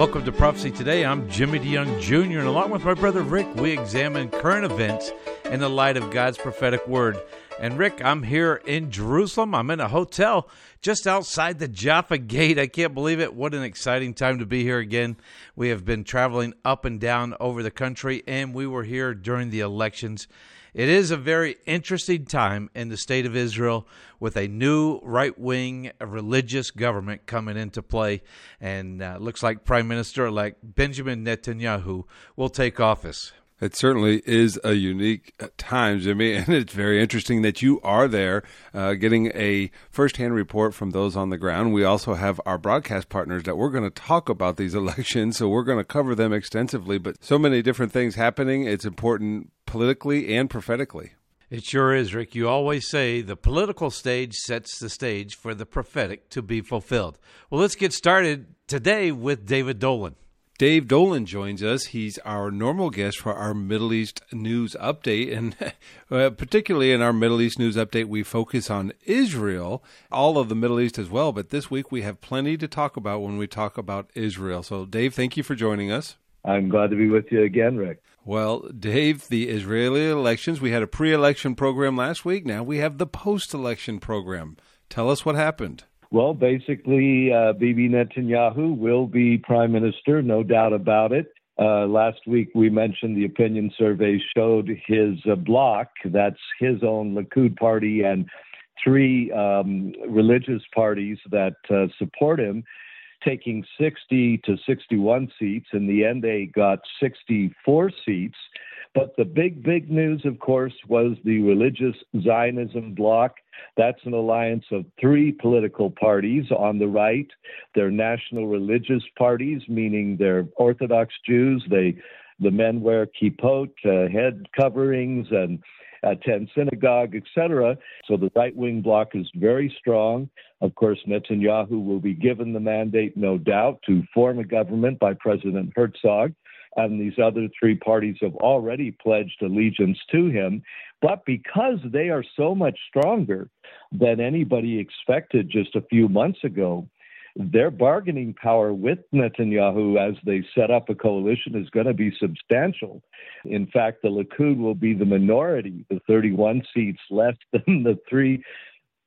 Welcome to Prophecy Today. I'm Jimmy DeYoung Jr., and along with my brother Rick, we examine current events in the light of God's prophetic word. And Rick, I'm here in Jerusalem. I'm in a hotel just outside the Jaffa Gate. I can't believe it. What an exciting time to be here again. We have been traveling up and down over the country, and we were here during the elections. It is a very interesting time in the state of Israel with a new right wing religious government coming into play. And uh, looks like Prime Minister elect Benjamin Netanyahu will take office. It certainly is a unique time, Jimmy, and it's very interesting that you are there uh, getting a firsthand report from those on the ground. We also have our broadcast partners that we're going to talk about these elections, so we're going to cover them extensively. But so many different things happening, it's important politically and prophetically. It sure is, Rick. You always say the political stage sets the stage for the prophetic to be fulfilled. Well, let's get started today with David Dolan. Dave Dolan joins us. He's our normal guest for our Middle East news update. And uh, particularly in our Middle East news update, we focus on Israel, all of the Middle East as well. But this week we have plenty to talk about when we talk about Israel. So, Dave, thank you for joining us. I'm glad to be with you again, Rick. Well, Dave, the Israeli elections, we had a pre election program last week. Now we have the post election program. Tell us what happened. Well, basically, uh, Bibi Netanyahu will be prime minister, no doubt about it. Uh, last week we mentioned the opinion survey showed his uh, bloc, that's his own Likud party, and three um, religious parties that uh, support him, taking 60 to 61 seats. In the end, they got 64 seats. But the big, big news, of course, was the religious Zionism bloc. That's an alliance of three political parties on the right. They're national religious parties, meaning they're Orthodox Jews. They, the men wear kippot, uh, head coverings, and Uh, attend synagogue, etc. So the right wing bloc is very strong. Of course, Netanyahu will be given the mandate, no doubt, to form a government by President Herzog and these other three parties have already pledged allegiance to him. But because they are so much stronger than anybody expected just a few months ago, their bargaining power with Netanyahu as they set up a coalition is going to be substantial. In fact, the Likud will be the minority, the 31 seats less than the three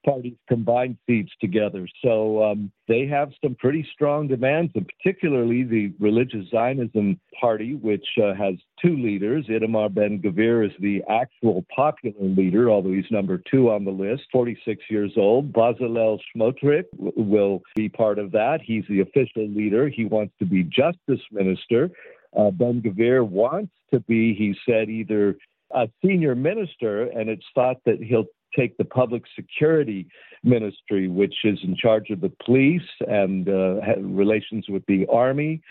parties combined seats together. So um, they have some pretty strong demands, and particularly the Religious Zionism Party, which uh, has two leaders. Itamar Ben Gvir is the actual popular leader, although he's number two on the list, 46 years old. Bezalel Smotrich will be part of that. He's the official leader. He wants to be justice minister. Uh, ben Gvir wants to be, he said, either a senior minister, and it's thought that he'll take the public security ministry, which is in charge of the police and uh, relations with the army.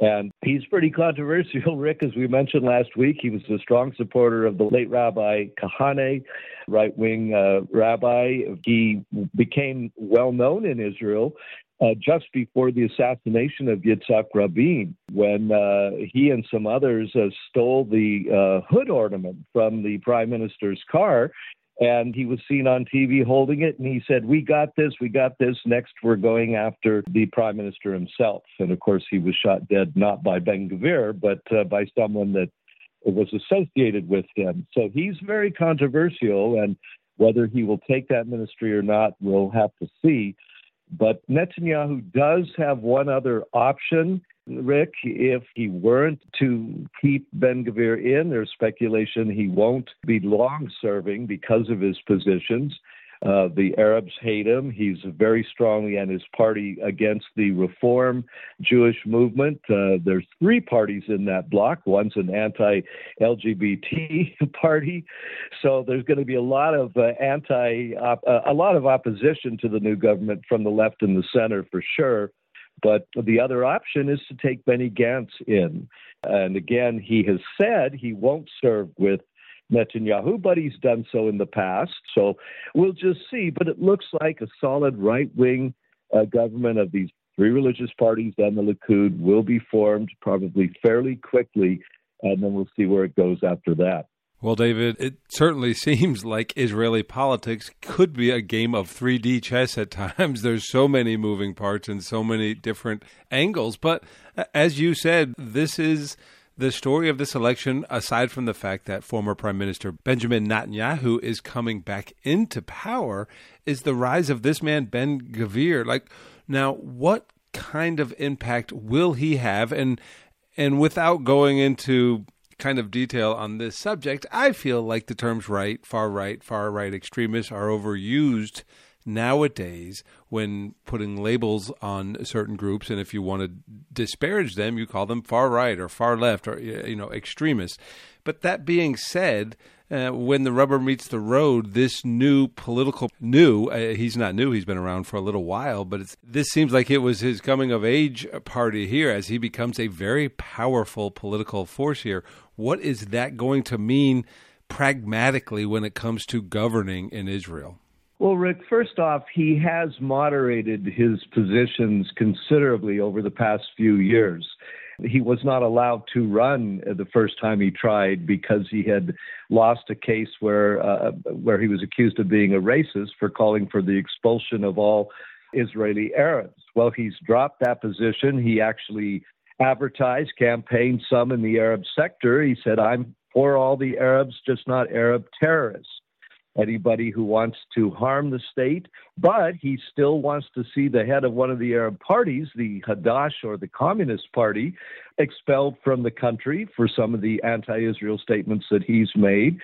And he's pretty controversial, Rick, as we mentioned last week. He was a strong supporter of the late Rabbi Kahane, right wing uh, rabbi. He became well known in Israel uh, just before the assassination of Yitzhak Rabin, when uh, he and some others uh, stole the uh, hood ornament from the prime minister's car and he was seen on TV holding it, and he said, "We got this, we got this. Next, we're going after the prime minister himself." And of course, he was shot dead not by Ben Gvir, but uh, by someone that was associated with him. So he's very controversial, and whether he will take that ministry or not, we'll have to see. But Netanyahu does have one other option Rick, if he weren't to keep Ben Gvir in, there's speculation he won't be long serving because of his positions. Uh, the Arabs hate him. He's very strongly and his party against the Reform Jewish movement. Uh, there's three parties in that bloc. One's an anti-LGBT party, so there's going to be a lot of uh, anti, uh, a lot of opposition to the new government from the left and the center for sure. But the other option is to take Benny Gantz in. And again, he has said he won't serve with Netanyahu, but he's done so in the past. So we'll just see. But it looks like a solid right wing uh, government of these three religious parties and the Likud will be formed probably fairly quickly. And then we'll see where it goes after that. Well, David, it certainly seems like Israeli politics could be a game of 3D chess at times. There's so many moving parts and so many different angles. But as you said, this is the story of this election, aside from the fact that former Prime Minister Benjamin Netanyahu is coming back into power, is the rise of this man, Ben Gvir. Like, now, what kind of impact will he have? And and without going into kind of detail on this subject, I feel like the terms right, far right, far right extremists are overused nowadays when putting labels on certain groups. And if you want to disparage them you call them far right or far left or you know extremists. But that being said uh, when the rubber meets the road, this new political new uh, he's not new he's been around for a little while, but this seems like it was his coming of age party here as he becomes a very powerful political force here. What is that going to mean pragmatically when it comes to governing in Israel? Well, Rick, first off, he has moderated his positions considerably over the past few years. He was not allowed to run the first time he tried because he had lost a case where uh, where he was accused of being a racist for calling for the expulsion of all Israeli Arabs. Well, he's dropped that position. He actually advertised, campaigned some in the Arab sector. He said, "I'm for all the Arabs, just not Arab terrorists." Anybody who wants to harm the state, but he still wants to see the head of one of the Arab parties, the Hadash or the Communist Party, expelled from the country for some of the anti Israel statements that he's made.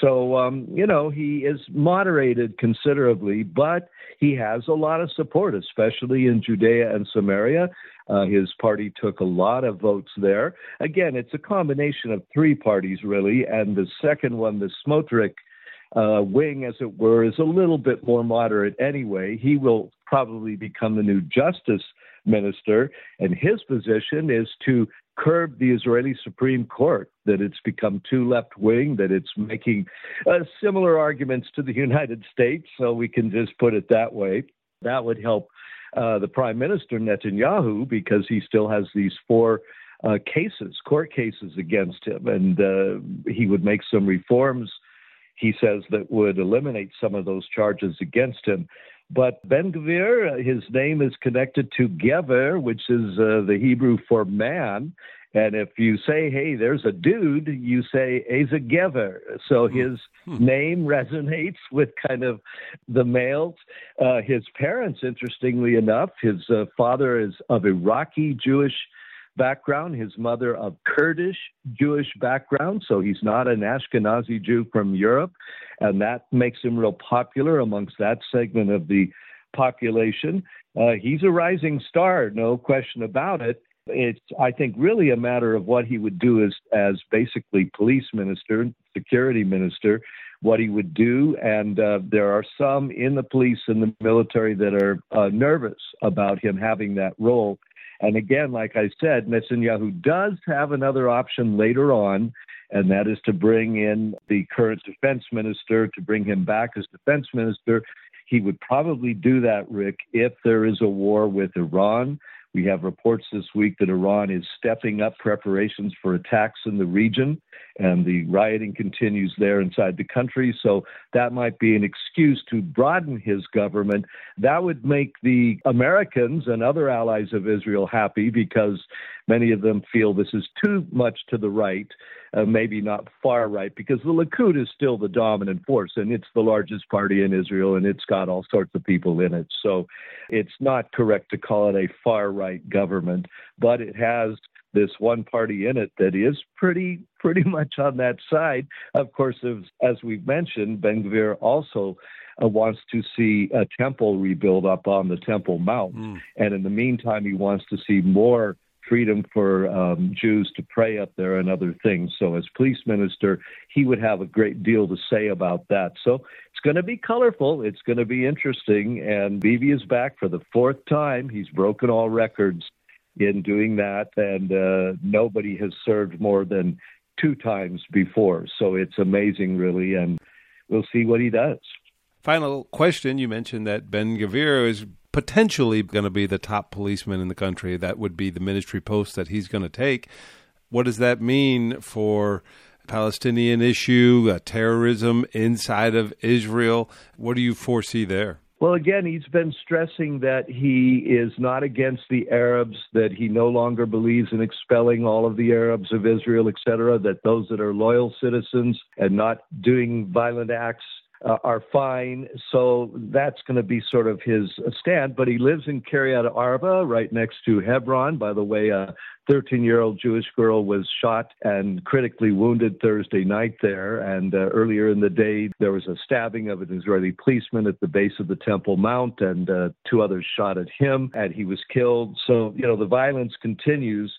So, um, you know, he is moderated considerably, but he has a lot of support, especially in Judea and Samaria. Uh, his party took a lot of votes there. Again, it's a combination of three parties, really, and the second one, the Smotrich uh, wing, as it were, is a little bit more moderate anyway. He will probably become the new justice minister, and his position is to curb the Israeli Supreme Court, that it's become too left wing, that it's making uh, similar arguments to the United States, so we can just put it that way. That would help uh, the Prime Minister Netanyahu because he still has these four uh, cases, court cases against him, and uh, he would make some reforms he says that would eliminate some of those charges against him. But Ben Gvir, uh, his name is connected to Gever, which is uh, the Hebrew for man. And if you say, hey, there's a dude, you say, he's a Gever. So hmm. his hmm. name resonates with kind of the males. Uh, his parents, interestingly enough, his uh, father is of Iraqi Jewish background, his mother of Kurdish Jewish background, so he's not an Ashkenazi Jew from Europe, and that makes him real popular amongst that segment of the population. Uh, he's a rising star, no question about it. It's, I think, really a matter of what he would do as, as basically police minister, security minister, what he would do. And uh, there are some in the police and the military that are uh, nervous about him having that role and again, like I said, Netanyahu does have another option later on, and that is to bring in the current defense minister, to bring him back as defense minister. He would probably do that, Rick, if there is a war with Iran. We have reports this week that Iran is stepping up preparations for attacks in the region, and the rioting continues there inside the country. So that might be an excuse to broaden his government. That would make the Americans and other allies of Israel happy because many of them feel this is too much to the right uh, maybe not far right, because the Likud is still the dominant force and it's the largest party in Israel and it's got all sorts of people in it. So it's not correct to call it a far right government, but it has this one party in it that is pretty pretty much on that side. Of course, as, as we've mentioned, Ben Gvir also uh, wants to see a temple rebuilt up on the Temple Mount, mm. and in the meantime, he wants to see more freedom for um, Jews to pray up there and other things. So, as police minister, he would have a great deal to say about that. So, it's going to be colorful. It's going to be interesting. And Bibi is back for the fourth time. He's broken all records in doing that, and uh, nobody has served more than two times before. So, it's amazing, really. And we'll see what he does. Final question. You mentioned that Ben Gvir is potentially going to be the top policeman in the country. That would be the ministry post that he's going to take. What does that mean for Palestinian issue, uh, terrorism inside of Israel. What do you foresee there? Well, again, he's been stressing that he is not against the Arabs, that he no longer believes in expelling all of the Arabs of Israel, et cetera, that those that are loyal citizens and not doing violent acts uh, are fine. So that's going to be sort of his stand. But he lives in Kiryat Arba, right next to Hebron. By the way, a 13 year old Jewish girl was shot and critically wounded Thursday night there. And uh, earlier in the day, there was a stabbing of an Israeli policeman at the base of the Temple Mount, and uh, two others shot at him, and he was killed. So, you know, the violence continues.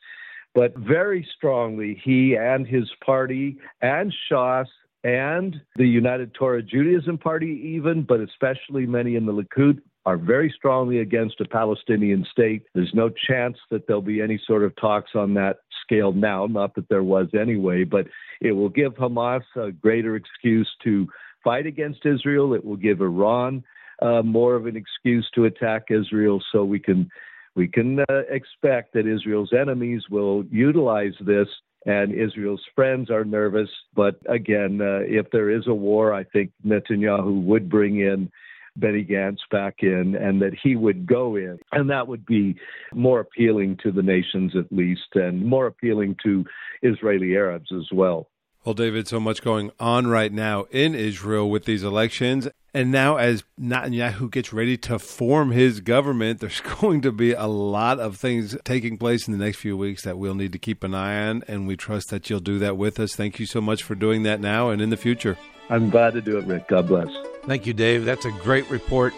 But very strongly, he and his party and Shas and the United Torah Judaism Party, even, but especially many in the Likud, are very strongly against a Palestinian state. There's no chance that there'll be any sort of talks on that scale now, not that there was anyway, but it will give Hamas a greater excuse to fight against Israel. It will give Iran uh, more of an excuse to attack Israel so we can we can uh, expect that Israel's enemies will utilize this and Israel's friends are nervous. But again, uh, if there is a war, I think Netanyahu would bring in Benny Gantz back in and that he would go in. And that would be more appealing to the nations, at least, and more appealing to Israeli Arabs as well. Well, David, so much going on right now in Israel with these elections. And now, as Netanyahu gets ready to form his government, there's going to be a lot of things taking place in the next few weeks that we'll need to keep an eye on. And we trust that you'll do that with us. Thank you so much for doing that now and in the future. I'm glad to do it, Rick. God bless. Thank you, Dave. That's a great report.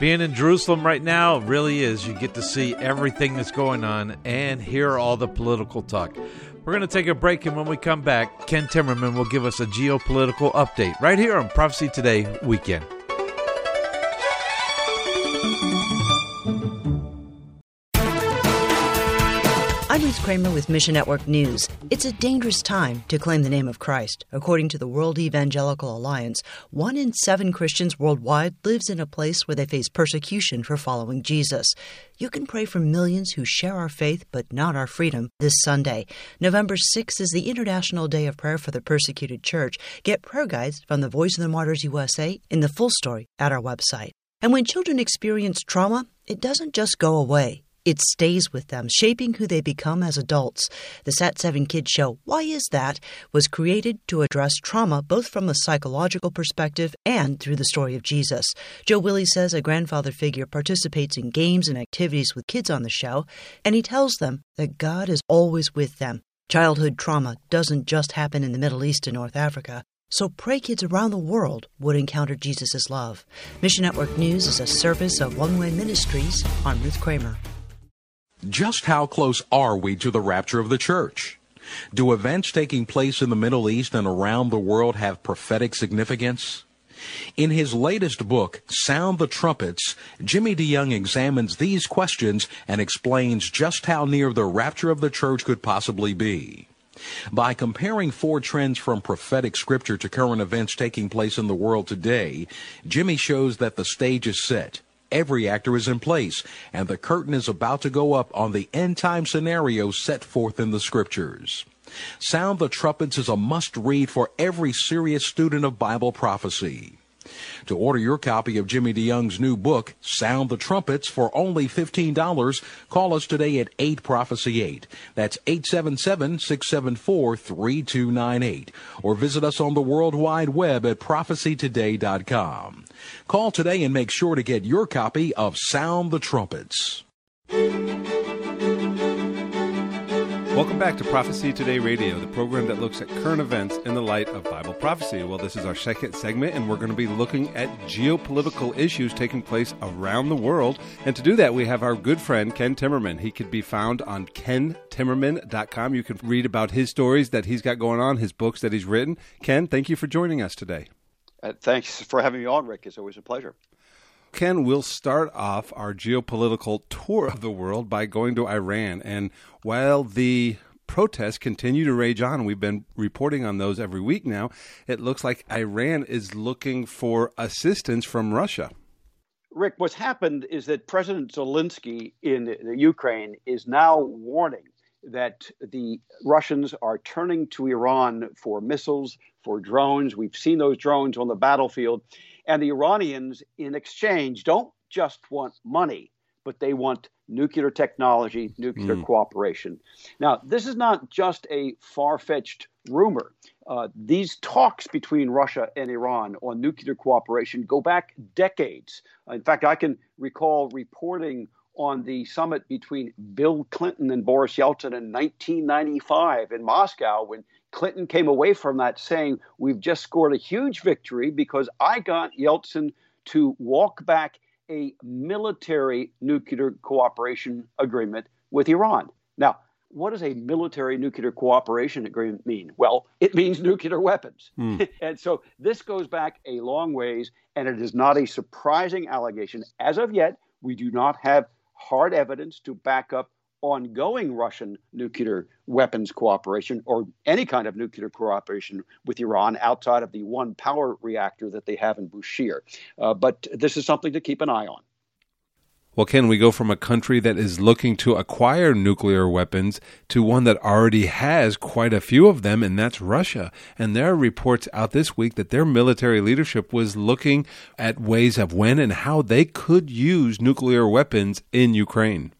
Being in Jerusalem right now really is. You get to see everything that's going on and hear all the political talk. We're going to take a break, and when we come back, Ken Timmerman will give us a geopolitical update right here on Prophecy Today Weekend. I'm Kramer with Mission Network News. It's a dangerous time to claim the name of Christ. According to the World Evangelical Alliance, one in seven Christians worldwide lives in a place where they face persecution for following Jesus. You can pray for millions who share our faith but not our freedom this Sunday. November 6th is the International Day of Prayer for the Persecuted Church. Get prayer guides from the Voice of the Martyrs USA in the full story at our website. And when children experience trauma, it doesn't just go away. It stays with them, shaping who they become as adults. The Sat 7 Kids show, Why Is That? was created to address trauma both from a psychological perspective and through the story of Jesus. Joe Willie says a grandfather figure participates in games and activities with kids on the show, and he tells them that God is always with them. Childhood trauma doesn't just happen in the Middle East and North Africa. So pray kids around the world would encounter Jesus' love. Mission Network News is a service of One Way Ministries. I'm Ruth Kramer. Just how close are we to the rapture of the church? Do events taking place in the Middle East and around the world have prophetic significance? In his latest book, Sound the Trumpets, Jimmy DeYoung examines these questions and explains just how near the rapture of the church could possibly be. By comparing four trends from prophetic scripture to current events taking place in the world today, Jimmy shows that the stage is set every actor is in place, and the curtain is about to go up on the end time scenario set forth in the scriptures. Sound the Trumpets is a must read for every serious student of Bible prophecy. To order your copy of Jimmy DeYoung's new book, Sound the Trumpets, for only $15, call us today at 8 Prophecy 8. That's 877 674 3298. Or visit us on the World Wide Web at prophecytoday.com. Call today and make sure to get your copy of Sound the Trumpets. Welcome back to Prophecy Today Radio, the program that looks at current events in the light of Bible prophecy. Well, this is our second segment, and we're going to be looking at geopolitical issues taking place around the world. And to do that, we have our good friend Ken Timmerman. He could be found on kentimmerman.com. You can read about his stories that he's got going on, his books that he's written. Ken, thank you for joining us today. Uh, thanks for having me on, Rick. It's always a pleasure. Ken, we'll start off our geopolitical tour of the world by going to Iran. And while the protests continue to rage on, we've been reporting on those every week now, it looks like Iran is looking for assistance from Russia. Rick, what's happened is that President Zelensky in the Ukraine is now warning that the Russians are turning to Iran for missiles, for drones. We've seen those drones on the battlefield. And the Iranians, in exchange, don't just want money, but they want nuclear technology, nuclear mm. cooperation. Now, this is not just a far fetched rumor. Uh, these talks between Russia and Iran on nuclear cooperation go back decades. In fact, I can recall reporting on the summit between Bill Clinton and Boris Yeltsin in 1995 in Moscow when Clinton came away from that saying, We've just scored a huge victory because I got Yeltsin to walk back a military nuclear cooperation agreement with Iran. Now, what does a military nuclear cooperation agreement mean? Well, it means nuclear weapons. Mm. and so this goes back a long ways, and it is not a surprising allegation. As of yet, we do not have hard evidence to back up ongoing Russian nuclear weapons cooperation or any kind of nuclear cooperation with Iran outside of the one power reactor that they have in Bushehr. Uh, but this is something to keep an eye on. Well, can we go from a country that is looking to acquire nuclear weapons to one that already has quite a few of them, and that's Russia? And there are reports out this week that their military leadership was looking at ways of when and how they could use nuclear weapons in Ukraine.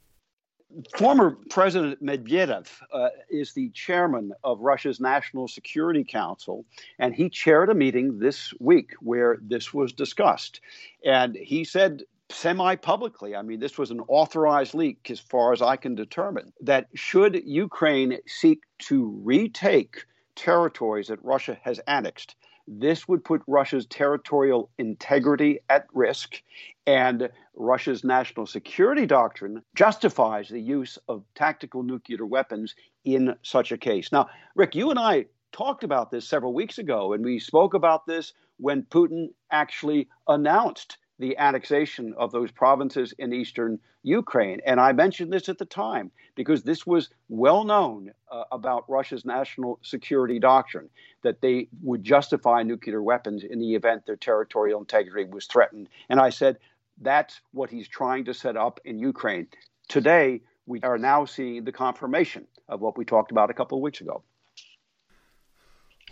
Former President Medvedev uh, is the chairman of Russia's National Security Council, and he chaired a meeting this week where this was discussed. And he said semi publicly, I mean, this was an authorized leak as far as I can determine, that should Ukraine seek to retake territories that Russia has annexed, this would put Russia's territorial integrity at risk, and Russia's national security doctrine justifies the use of tactical nuclear weapons in such a case. Now, Rick, you and I talked about this several weeks ago, and we spoke about this when Putin actually announced the annexation of those provinces in eastern Ukraine. And I mentioned this at the time because this was well known uh, about Russia's national security doctrine that they would justify nuclear weapons in the event their territorial integrity was threatened. And I said, that's what he's trying to set up in Ukraine. Today, we are now seeing the confirmation of what we talked about a couple of weeks ago.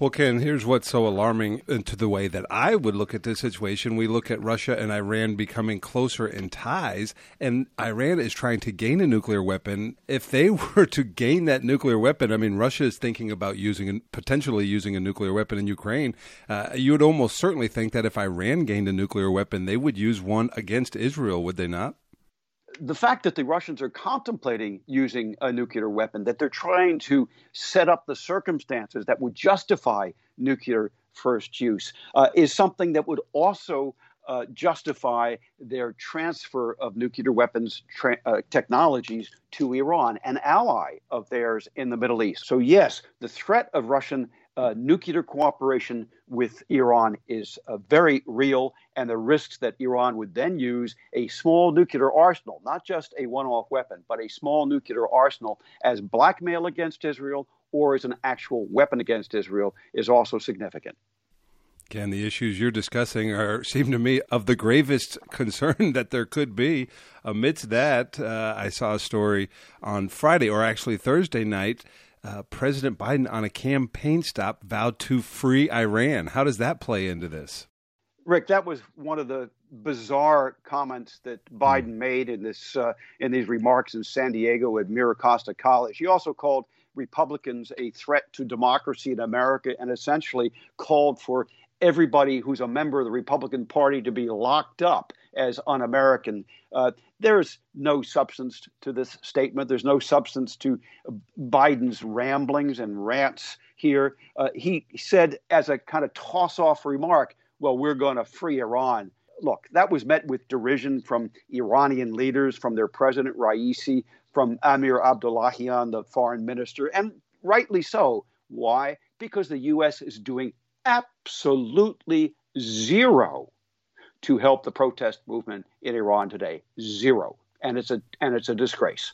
Well, Ken, here's what's so alarming to the way that I would look at this situation. We look at Russia and Iran becoming closer in ties, and Iran is trying to gain a nuclear weapon. If they were to gain that nuclear weapon, I mean, Russia is thinking about using and potentially using a nuclear weapon in Ukraine. Uh, you would almost certainly think that if Iran gained a nuclear weapon, they would use one against Israel, would they not? The fact that the Russians are contemplating using a nuclear weapon, that they're trying to set up the circumstances that would justify nuclear first use, uh, is something that would also uh, justify their transfer of nuclear weapons tra- uh, technologies to Iran, an ally of theirs in the Middle East. So, yes, the threat of Russian uh, nuclear cooperation with Iran is uh, very real, and the risks that Iran would then use a small nuclear arsenal, not just a one off weapon, but a small nuclear arsenal as blackmail against Israel or as an actual weapon against Israel, is also significant. Ken, the issues you're discussing are seem to me of the gravest concern that there could be. Amidst that, uh, I saw a story on Friday, or actually Thursday night, uh, President Biden on a campaign stop vowed to free Iran. How does that play into this? Rick, that was one of the bizarre comments that Biden mm. made in this uh, in these remarks in San Diego at MiraCosta College. He also called Republicans a threat to democracy in America and essentially called for everybody who's a member of the Republican Party to be locked up as un American. Uh, there's no substance to this statement. There's no substance to Biden's ramblings and rants here. Uh, he said, as a kind of toss off remark, well, we're going to free Iran. Look, that was met with derision from Iranian leaders, from their president Raisi, from Amir Abdullahian, the foreign minister, and rightly so. Why? Because the U.S. is doing absolutely zero to help the protest movement in Iran today. Zero. And it's a and it's a disgrace.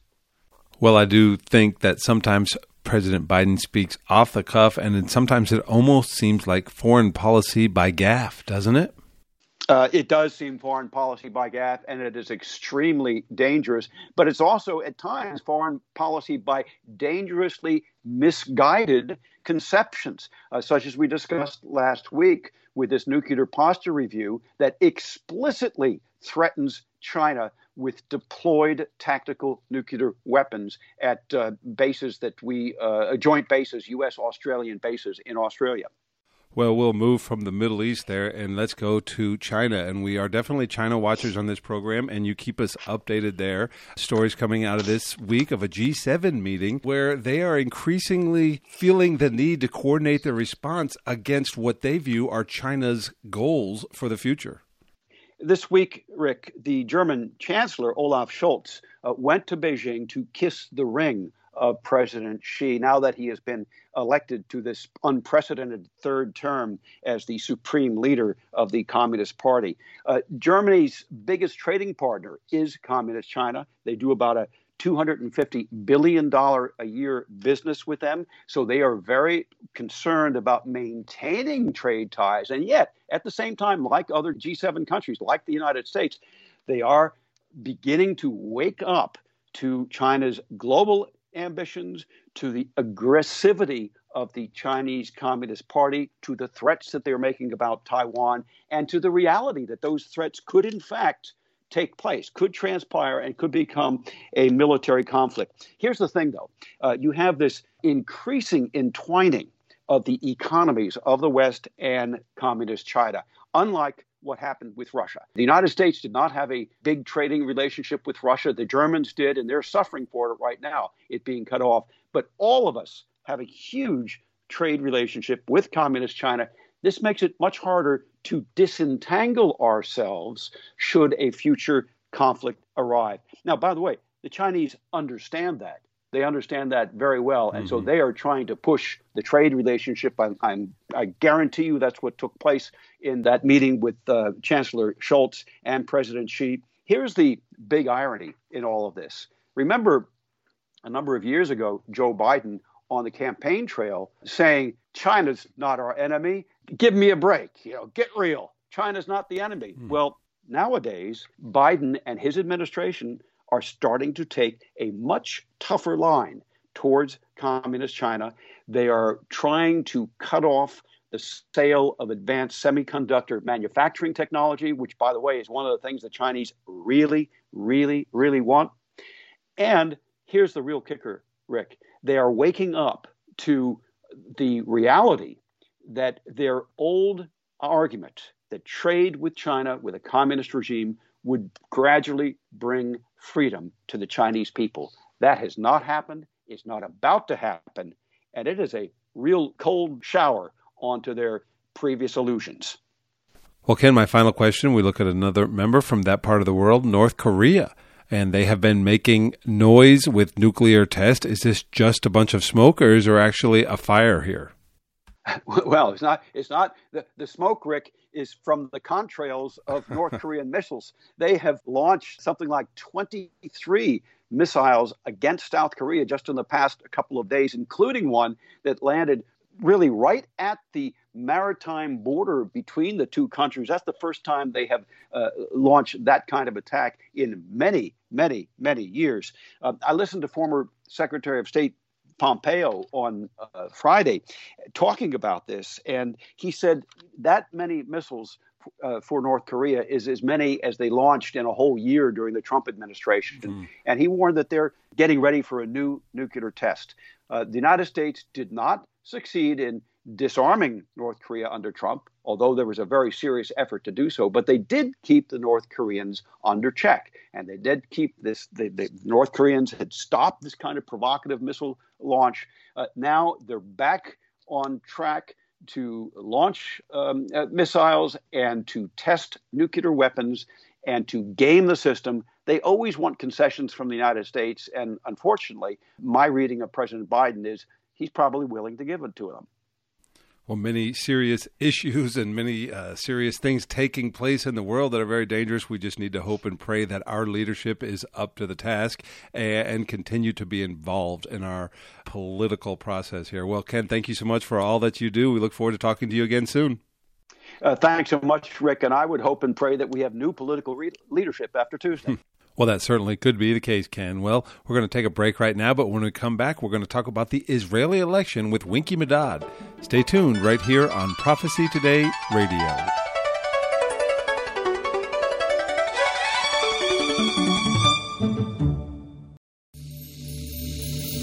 Well, I do think that sometimes President Biden speaks off the cuff and sometimes it almost seems like foreign policy by gaffe, doesn't it? Uh, it does seem foreign policy by gaffe, and it is extremely dangerous. But it's also, at times, foreign policy by dangerously misguided conceptions, uh, such as we discussed last week with this nuclear posture review that explicitly threatens China with deployed tactical nuclear weapons at uh, bases that we, uh, joint bases, U.S. Australian bases in Australia. Well, we'll move from the Middle East there and let's go to China. And we are definitely China watchers on this program, and you keep us updated there. Stories coming out of this week of a G7 meeting where they are increasingly feeling the need to coordinate their response against what they view are China's goals for the future. This week, Rick, the German Chancellor Olaf Scholz uh, went to Beijing to kiss the ring of President Xi now that he has been elected to this unprecedented third term as the supreme leader of the Communist Party. Uh, Germany's biggest trading partner is Communist China. They do about a $250 billion a year business with them. So they are very concerned about maintaining trade ties. And yet, at the same time, like other G7 countries, like the United States, they are beginning to wake up to China's global ambitions, to the aggressivity of the Chinese Communist Party, to the threats that they're making about Taiwan, and to the reality that those threats could, in fact, take place, could transpire, and could become a military conflict. Here's the thing, though uh, you have this increasing entwining of the economies of the West and Communist China, unlike what happened with Russia. The United States did not have a big trading relationship with Russia. The Germans did, and they're suffering for it right now, it being cut off. But all of us have a huge trade relationship with Communist China. This makes it much harder to disentangle ourselves should a future conflict arrive. Now, by the way, the Chinese understand that. They understand that very well, and mm-hmm. so they are trying to push the trade relationship. I'm, I'm, i guarantee you that's what took place in that meeting with uh, Chancellor Scholz and President Xi. Here's the big irony in all of this. Remember, a number of years ago, Joe Biden on the campaign trail saying China's not our enemy. Give me a break. You know, get real. China's not the enemy. Mm. Well, nowadays, Biden and his administration are starting to take a much tougher line towards communist China. They are trying to cut off the sale of advanced semiconductor manufacturing technology, which, by the way, is one of the things the Chinese really, really, really want. And here's the real kicker, Rick. They are waking up to the reality that their old argument that trade with China, with a communist regime, would gradually bring freedom to the Chinese people. That has not happened. It's not about to happen. And it is a real cold shower onto their previous illusions. Well, Ken, my final question we look at another member from that part of the world, North Korea. And they have been making noise with nuclear test. Is this just a bunch of smoke, or is there actually a fire here? Well, it's not. It's not the, the smoke, Rick, is from the contrails of North Korean missiles. They have launched something like 23 missiles against South Korea just in the past couple of days, including one that landed really right at the maritime border between the two countries. That's the first time they have uh, launched that kind of attack in many, many, many years. Uh, I listened to former Secretary of State Pompeo on uh, Friday talking about this, and he said that many missiles uh, for North Korea is as many as they launched in a whole year during the Trump administration. Mm. And he warned that they're getting ready for a new nuclear test. Uh, the United States did not succeed in disarming North Korea under Trump, although there was a very serious effort to do so. But they did keep the North Koreans under check, and they did keep this. The, the North Koreans had stopped this kind of provocative missile launch. Uh, now they're back on track to launch um, uh, missiles and to test nuclear weapons and to game the system. They always want concessions from the United States, and unfortunately, my reading of President Biden is he's probably willing to give it to them. Well, many serious issues and many uh, serious things taking place in the world that are very dangerous. We just need to hope and pray that our leadership is up to the task and, and continue to be involved in our political process here. Well, Ken, thank you so much for all that you do. We look forward to talking to you again soon. Uh, thanks so much, Rick. And I would hope and pray that we have new political re- leadership after Tuesday. Well, that certainly could be the case, Ken. Well, we're going to take a break right now, but when we come back, we're going to talk about the Israeli election with Winky Medad. Stay tuned right here on Prophecy Today Radio.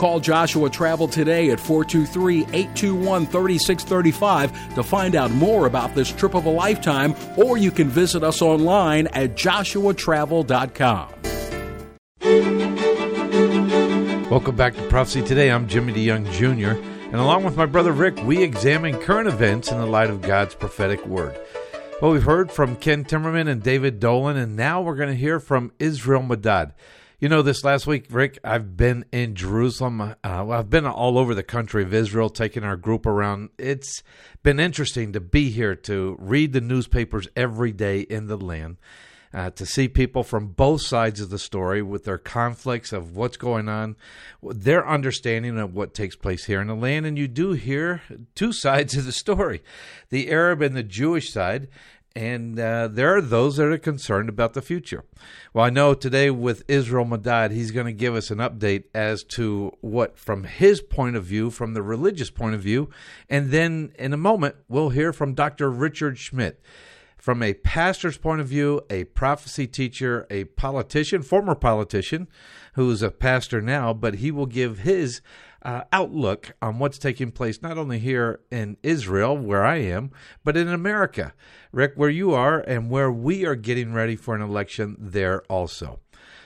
Call Joshua Travel today at 423 821 3635 to find out more about this trip of a lifetime, or you can visit us online at joshuatravel.com. Welcome back to Prophecy Today. I'm Jimmy DeYoung Jr., and along with my brother Rick, we examine current events in the light of God's prophetic word. Well, we've heard from Ken Timmerman and David Dolan, and now we're going to hear from Israel Medad. You know, this last week, Rick, I've been in Jerusalem. Uh, I've been all over the country of Israel, taking our group around. It's been interesting to be here to read the newspapers every day in the land. Uh, to see people from both sides of the story with their conflicts of what's going on, their understanding of what takes place here in the land. And you do hear two sides of the story the Arab and the Jewish side and uh, there are those that are concerned about the future. Well, I know today with Israel Medad, he's going to give us an update as to what, from his point of view, from the religious point of view, and then in a moment, we'll hear from Dr. Richard Schmidt. From a pastor's point of view, a prophecy teacher, a politician, former politician, who is a pastor now, but he will give his uh, outlook on what's taking place not only here in Israel, where I am, but in America. Rick, where you are and where we are getting ready for an election there also.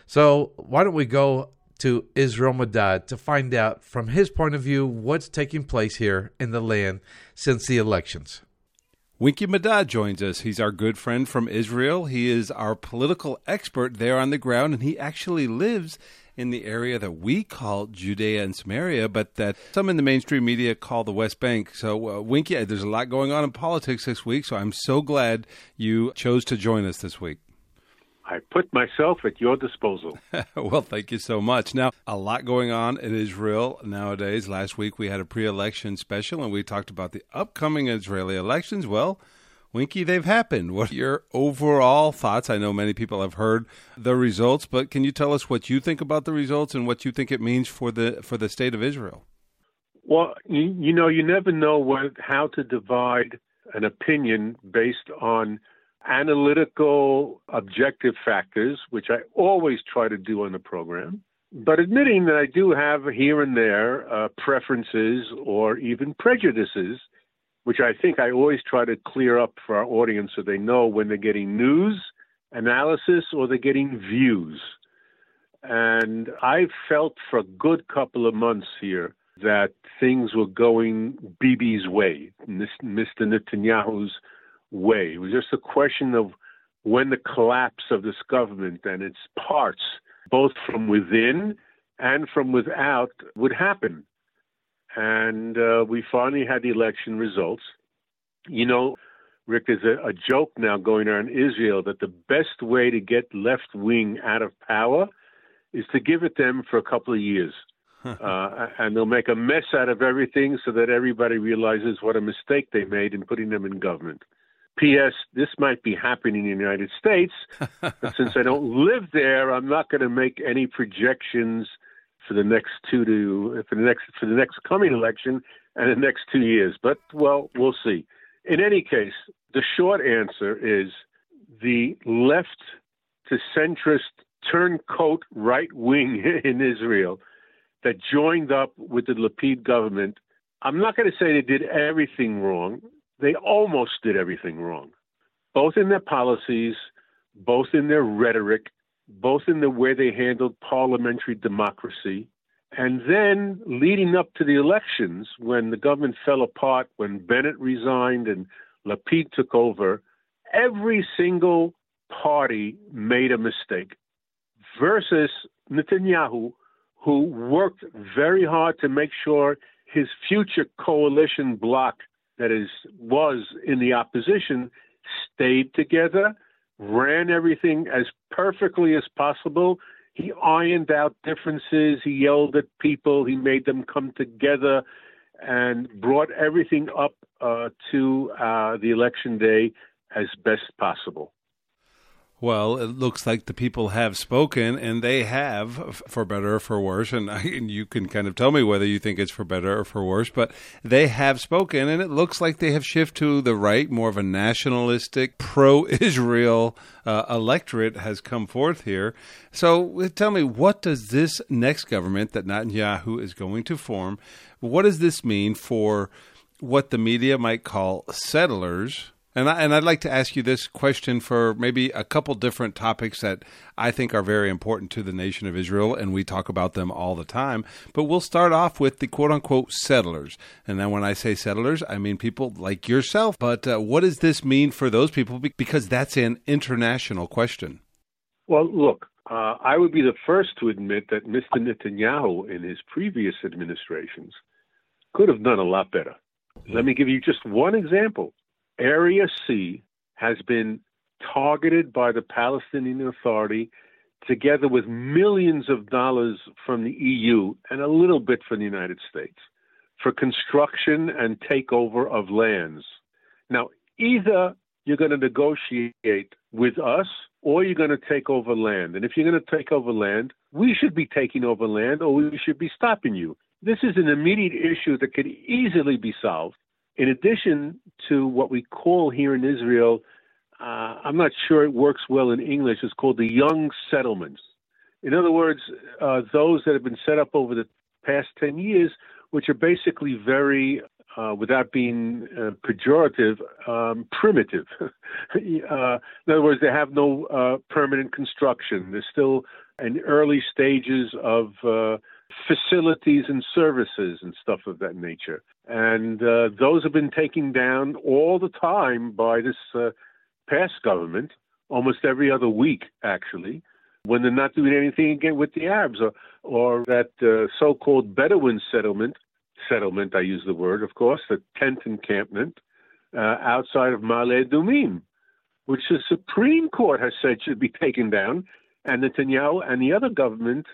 So, why don't we go to Israel Medad to find out from his point of view what's taking place here in the land since the elections? Winky Medad joins us. He's our good friend from Israel. He is our political expert there on the ground, and he actually lives in the area that we call Judea and Samaria, but that some in the mainstream media call the West Bank. So, uh, Winky, there's a lot going on in politics this week, so I'm so glad you chose to join us this week. I put myself at your disposal. well, thank you so much. Now, a lot going on in Israel nowadays. Last week we had a pre election special and we talked about the upcoming Israeli elections. Well, Winky, they've happened. What are your overall thoughts? I know many people have heard the results, but can you tell us what you think about the results and what you think it means for the for the state of Israel? Well, you, you know, you never know what, how to divide an opinion based on analytical, objective factors, which I always try to do on the program. But admitting that I do have here and there uh, preferences or even prejudices which I think I always try to clear up for our audience so they know when they're getting news, analysis, or they're getting views. And I felt for a good couple of months here that things were going Bibi's way, Mr. Netanyahu's way. It was just a question of when the collapse of this government and its parts, both from within and from without, would happen and uh, we finally had the election results. You know, Rick, there's a, a joke now going on in Israel that the best way to get left wing out of power is to give it them for a couple of years. uh, and they'll make a mess out of everything so that everybody realizes what a mistake they made in putting them in government. P.S. This might be happening in the United States, but since I don't live there, I'm not going to make any projections for the next two to for the next for the next coming election and the next two years. But well, we'll see. In any case, the short answer is the left to centrist turncoat right wing in Israel that joined up with the Lapid government. I'm not going to say they did everything wrong, they almost did everything wrong, both in their policies, both in their rhetoric, both in the way they handled parliamentary democracy. And then leading up to the elections, when the government fell apart, when Bennett resigned and Lapid took over, every single party made a mistake versus Netanyahu, who worked very hard to make sure his future coalition bloc that is was in the opposition stayed together, ran everything as perfectly as possible. He ironed out differences, he yelled at people, he made them come together and brought everything up uh, to uh, the election day as best possible. Well, it looks like the people have spoken, and they have, for better or for worse. And, I, and, you can kind of tell me whether you think it's for better or for worse, but they have spoken, and it looks like they have shifted to the right. More of a nationalistic, pro Israel uh, electorate has come forth here. So tell me, what does this next government that Netanyahu is going to form, what does this mean for what the media might call settlers? And I, and I'd like to ask you this question for maybe a couple different topics that I think are very important to the nation of Israel, and we talk about them all the time. But we'll start off with the quote unquote settlers. And then when I say settlers, I mean people like yourself. But uh, what does this mean for those people? Because that's an international question. Well, look, uh, I would be the first to admit that Mr. Netanyahu in his previous administrations could have done a lot better. Let me give you just one example. Area C has been targeted by the Palestinian Authority together with millions of dollars from the EU and a little bit from the United States for construction and takeover of lands. Now, either you're going to negotiate with us or you're going to take over land. And if you're going to take over land, we should be taking over land or we should be stopping you. This is an immediate issue that could easily be solved in addition to what we call here in Israel, uh, I'm not sure it works well in English, it's called the young settlements. In other words, uh, those that have been set up over the past 10 years, which are basically very, uh, without being uh, pejorative, um, primitive. uh, in other words, they have no uh, permanent construction. They're still in early stages of facilities and services and stuff of that nature. And uh, those have been taken down all the time by this uh, past government, almost every other week, actually, when they're not doing anything again with the Arabs or, or that uh, so called Bedouin settlement. Settlement, I use the word, of course, the tent encampment uh, outside of Ma'ale Adumim, which the Supreme Court has said should be taken down, and Netanyahu and the other government,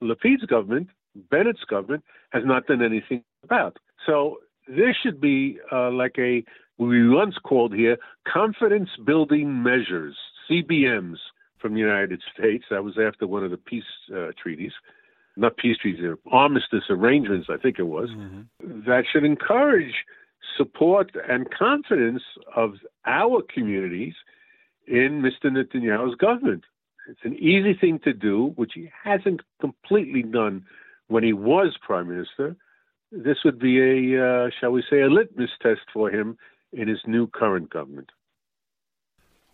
Lapid's government, Bennett's government, has not done anything about. So there should be uh, like a we once called here confidence building measures CBMs from the United States. That was after one of the peace uh, treaties, not peace treaties, armistice arrangements, I think it was. Mm-hmm. That should encourage support and confidence of our communities in Mr. Netanyahu's government. It's an easy thing to do, which he hasn't completely done when he was prime minister this would be a, uh, shall we say, a litmus test for him in his new current government.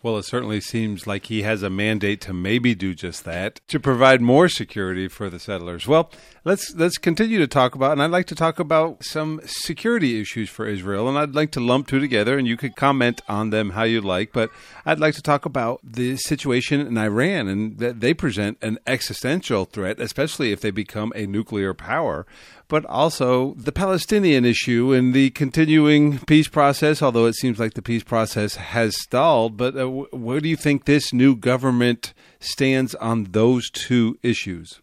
Well, it certainly seems like he has a mandate to maybe do just that, to provide more security for the settlers. Well, let's let's continue to talk about, and I'd like to talk about some security issues for Israel, and I'd like to lump two together, and you could comment on them how you like. But I'd like to talk about the situation in Iran, and that they present an existential threat, especially if they become a nuclear power but also the Palestinian issue and the continuing peace process, although it seems like the peace process has stalled. But uh, where do you think this new government stands on those two issues?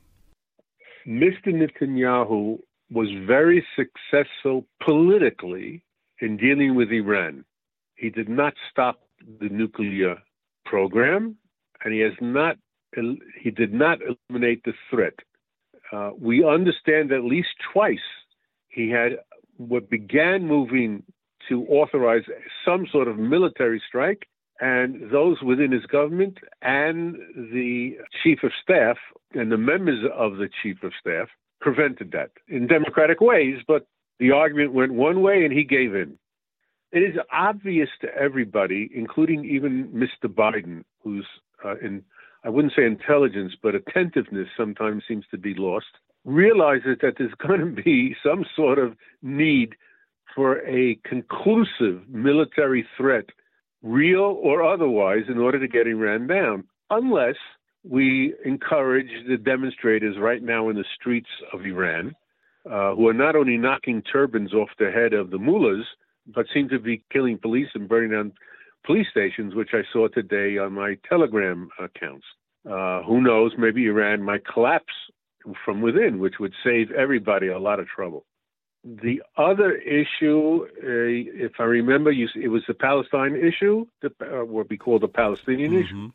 Mr. Netanyahu was very successful politically in dealing with Iran. He did not stop the nuclear program, and he has not he did not eliminate the threat. Uh, we understand at least twice he had what began moving to authorize some sort of military strike, and those within his government and the chief of staff and the members of the chief of staff prevented that in democratic ways, but the argument went one way and he gave in. it is obvious to everybody, including even Mr. Biden, who's uh, in, I wouldn't say intelligence, but attentiveness sometimes seems to be lost, realizes that there's going to be some sort of need for a conclusive military threat, real or otherwise, in order to get Iran down, unless we encourage the demonstrators right now in the streets of Iran, uh, who are not only knocking turbans off the head of the mullahs, but seem to be killing police and burning down police stations, which I saw today on my Telegram accounts. Uh, who knows? Maybe Iran might collapse from within, which would save everybody a lot of trouble. The other issue, uh, if I remember, you, it was the Palestine issue, the, uh, what we call the Palestinian mm-hmm. issue.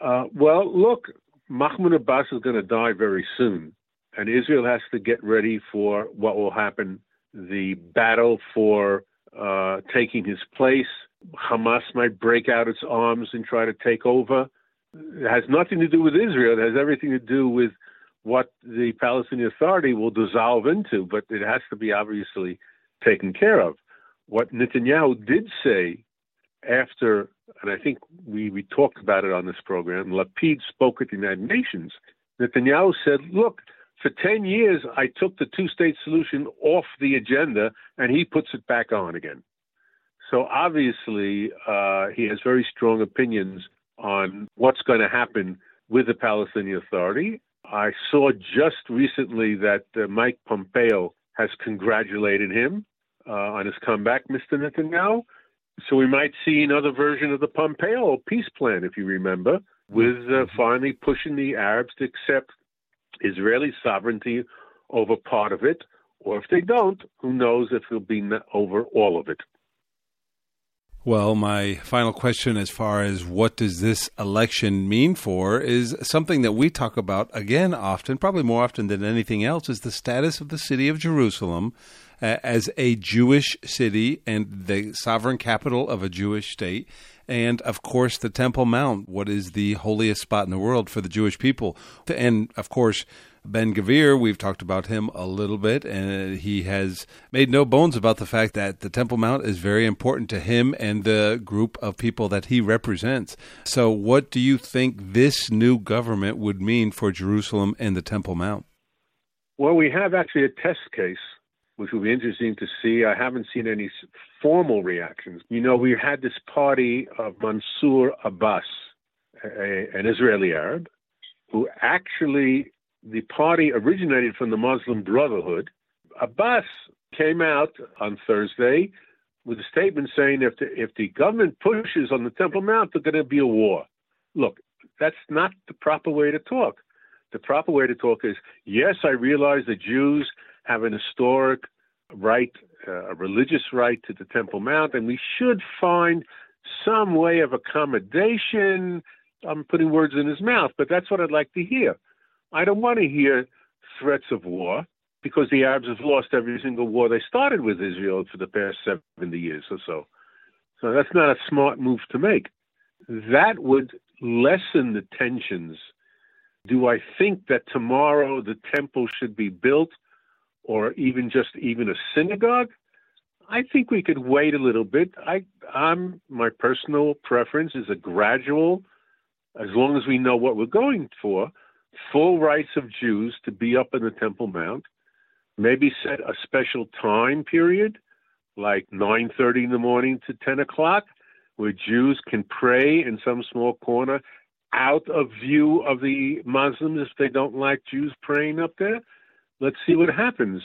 Uh, well, look, Mahmoud Abbas is going to die very soon, and Israel has to get ready for what will happen the battle for uh, taking his place. Hamas might break out its arms and try to take over. It has nothing to do with Israel. It has everything to do with what the Palestinian Authority will dissolve into, but it has to be obviously taken care of. What Netanyahu did say after, and I think we, we talked about it on this program, Lapid spoke at the United Nations. Netanyahu said, look, for 10 years, I took the two state solution off the agenda, and he puts it back on again. So obviously, uh, he has very strong opinions on what's going to happen with the Palestinian Authority. I saw just recently that uh, Mike Pompeo has congratulated him uh, on his comeback, Mr. Netanyahu. So we might see another version of the Pompeo peace plan, if you remember, with uh, mm-hmm. finally pushing the Arabs to accept Israeli sovereignty over part of it, or if they don't, who knows if it'll be over all of it. Well, my final question, as far as what does this election mean for, is something that we talk about again often, probably more often than anything else, is the status of the city of Jerusalem uh, as a Jewish city and the sovereign capital of a Jewish state. And of course, the Temple Mount, what is the holiest spot in the world for the Jewish people. And of course, Ben Gvir, we've talked about him a little bit, and he has made no bones about the fact that the Temple Mount is very important to him and the group of people that he represents. So, what do you think this new government would mean for Jerusalem and the Temple Mount? Well, we have actually a test case which will be interesting to see. I haven't seen any formal reactions. You know, we had this party of Mansour Abbas, a, an Israeli Arab, who actually, the party originated from the Muslim Brotherhood. Abbas came out on Thursday with a statement saying if the, if the government pushes on the Temple Mount, there's going to be a war. Look, that's not the proper way to talk. The proper way to talk is yes, I realize the Jews have an historic right, uh, a religious right to the Temple Mount, and we should find some way of accommodation. I'm putting words in his mouth, but that's what I'd like to hear. I don't want to hear threats of war because the Arabs have lost every single war they started with Israel for the past 70 years or so. So that's not a smart move to make. That would lessen the tensions. Do I think that tomorrow the temple should be built? or even just even a synagogue, I think we could wait a little bit. I, I'm my personal preference is a gradual, as long as we know what we're going for, full rights of Jews to be up in the Temple Mount. Maybe set a special time period, like 9:30 in the morning to 10 o'clock, where Jews can pray in some small corner, out of view of the Muslims if they don't like Jews praying up there let's see what happens.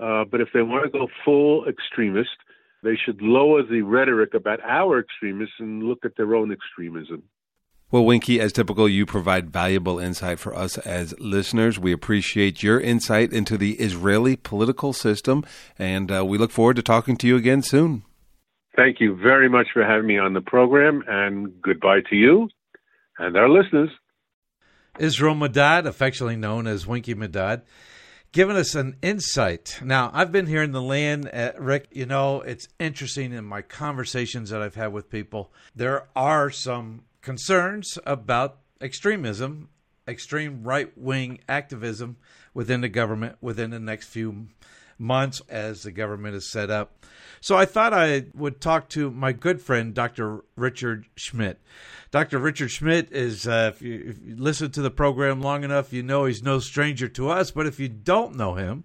Uh, but if they want to go full extremist, they should lower the rhetoric about our extremists and look at their own extremism. Well, Winky, as typical, you provide valuable insight for us as listeners. We appreciate your insight into the Israeli political system, and uh, we look forward to talking to you again soon. Thank you very much for having me on the program, and goodbye to you and our listeners. Israel Medad, affectionately known as Winky Medad giving us an insight. Now, I've been here in the land, uh, Rick. You know, it's interesting in my conversations that I've had with people. There are some concerns about extremism extreme right wing activism within the government within the next few months as the government is set up. So I thought I would talk to my good friend, Dr. Richard Schmidt. Dr. Richard Schmidt is, uh, if, you, if you listen to the program long enough, you know he's no stranger to us. But if you don't know him,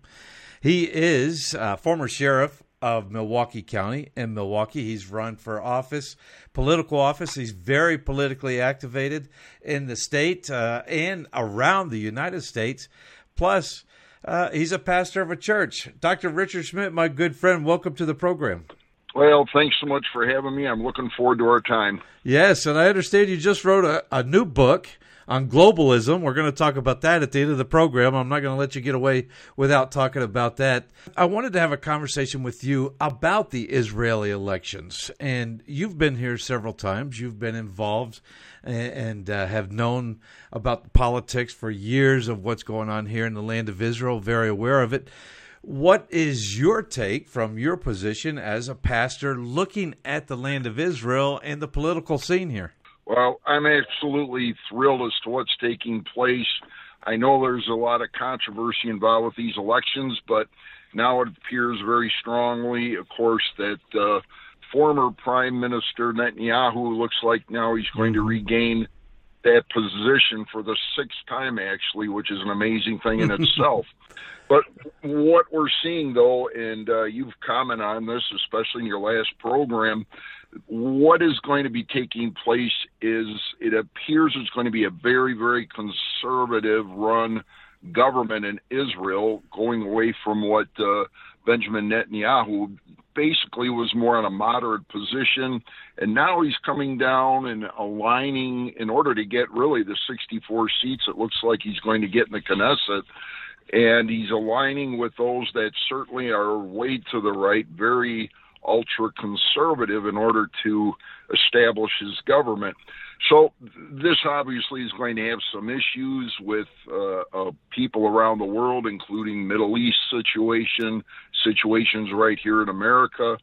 he is uh, former sheriff of Milwaukee County in Milwaukee. He's run for office, political office. He's very politically activated in the state uh, and around the United States. Plus, uh, he's a pastor of a church. Dr. Richard Schmidt, my good friend, welcome to the program. Well, thanks so much for having me. I'm looking forward to our time. Yes, and I understand you just wrote a, a new book on globalism. We're going to talk about that at the end of the program. I'm not going to let you get away without talking about that. I wanted to have a conversation with you about the Israeli elections. And you've been here several times, you've been involved and, uh, have known about politics for years of what's going on here in the land of Israel, very aware of it. What is your take from your position as a pastor looking at the land of Israel and the political scene here? Well, I'm absolutely thrilled as to what's taking place. I know there's a lot of controversy involved with these elections, but now it appears very strongly, of course, that uh, former Prime Minister Netanyahu looks like now he's going to regain that position for the sixth time, actually, which is an amazing thing in itself. But what we're seeing, though, and uh, you've commented on this, especially in your last program, what is going to be taking place is it appears it's going to be a very, very conservative run government in Israel, going away from what uh, Benjamin Netanyahu basically was more on a moderate position. And now he's coming down and aligning in order to get really the 64 seats it looks like he's going to get in the Knesset. And he's aligning with those that certainly are way to the right, very ultra conservative in order to establish his government. So this obviously is going to have some issues with uh, uh, people around the world, including Middle East situation, situations right here in America.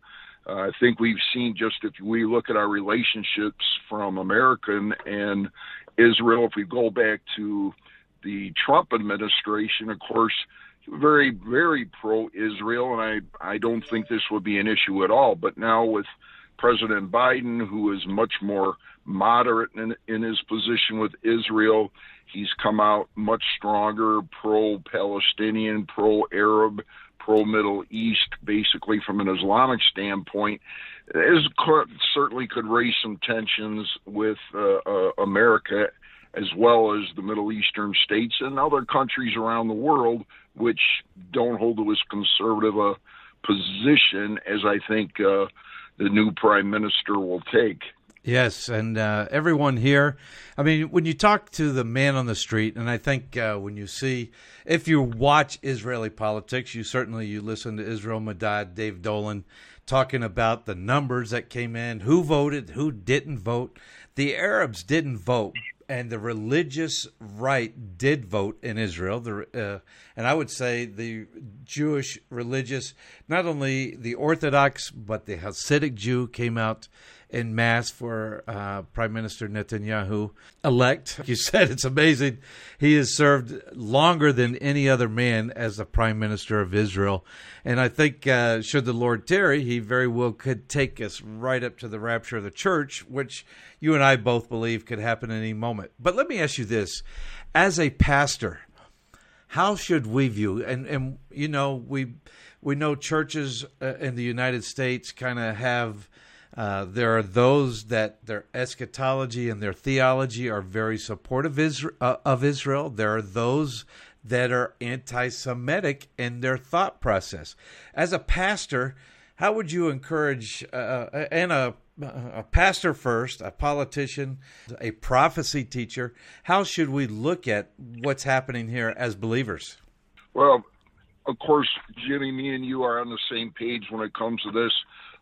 Uh, I think we've seen just if we look at our relationships from American and, Israel, if we go back to the Trump administration, of course, very, very pro-Israel, and I, I don't think this would be an issue at all. But now with President Biden, who is much more moderate in, in his position with Israel, he's come out much stronger, pro-Palestinian, pro-Arab, pro-Middle East, basically from an Islamic standpoint. This certainly could raise some tensions with uh, uh, America as well as the Middle Eastern states and other countries around the world which don't hold to as conservative a position as I think uh, the new prime minister will take. Yes, and uh, everyone here. I mean, when you talk to the man on the street, and I think uh, when you see, if you watch Israeli politics, you certainly you listen to Israel Medad, Dave Dolan, talking about the numbers that came in, who voted, who didn't vote. The Arabs didn't vote and the religious right did vote in Israel. The, uh, and I would say the Jewish religious, not only the Orthodox, but the Hasidic Jew came out in mass for uh, Prime Minister Netanyahu elect. Like you said, it's amazing. He has served longer than any other man as the Prime Minister of Israel. And I think, uh, should the Lord tarry, he very well could take us right up to the rapture of the church, which you and I both believe could happen any moment. But let me ask you this as a pastor, how should we view and and you know we we know churches uh, in the United States kind of have uh, there are those that their eschatology and their theology are very supportive uh, of Israel. There are those that are anti Semitic in their thought process. As a pastor, how would you encourage, uh, uh and a, a pastor first, a politician, a prophecy teacher, how should we look at what's happening here as believers? Well, of course, Jimmy, me and you are on the same page when it comes to this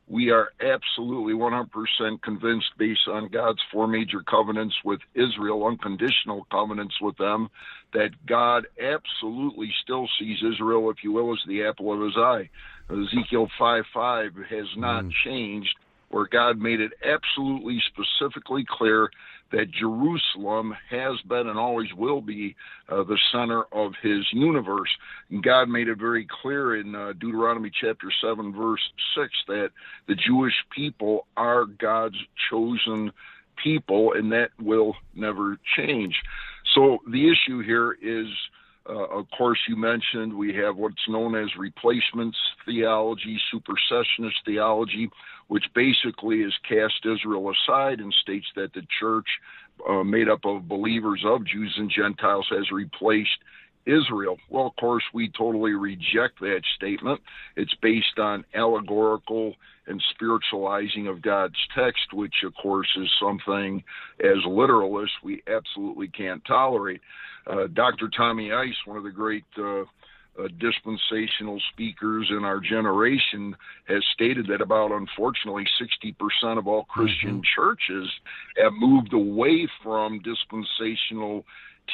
we are absolutely 100% convinced, based on God's four major covenants with Israel, unconditional covenants with them, that God absolutely still sees Israel, if you will, as the apple of his eye. Ezekiel 5 5 has not mm. changed, where God made it absolutely specifically clear that Jerusalem has been and always will be uh, the center of his universe. And God made it very clear in uh, Deuteronomy chapter 7, verse 6, that the Jewish people are God's chosen people, and that will never change. So the issue here is. Uh, of course, you mentioned we have what's known as replacements theology, supersessionist theology, which basically is cast Israel aside and states that the church, uh, made up of believers of Jews and Gentiles, has replaced Israel. Well, of course, we totally reject that statement. It's based on allegorical and spiritualizing of God's text, which, of course, is something as literalists we absolutely can't tolerate. Uh, Dr. Tommy Ice, one of the great uh, uh, dispensational speakers in our generation has stated that about unfortunately 60% of all Christian mm-hmm. churches have moved away from dispensational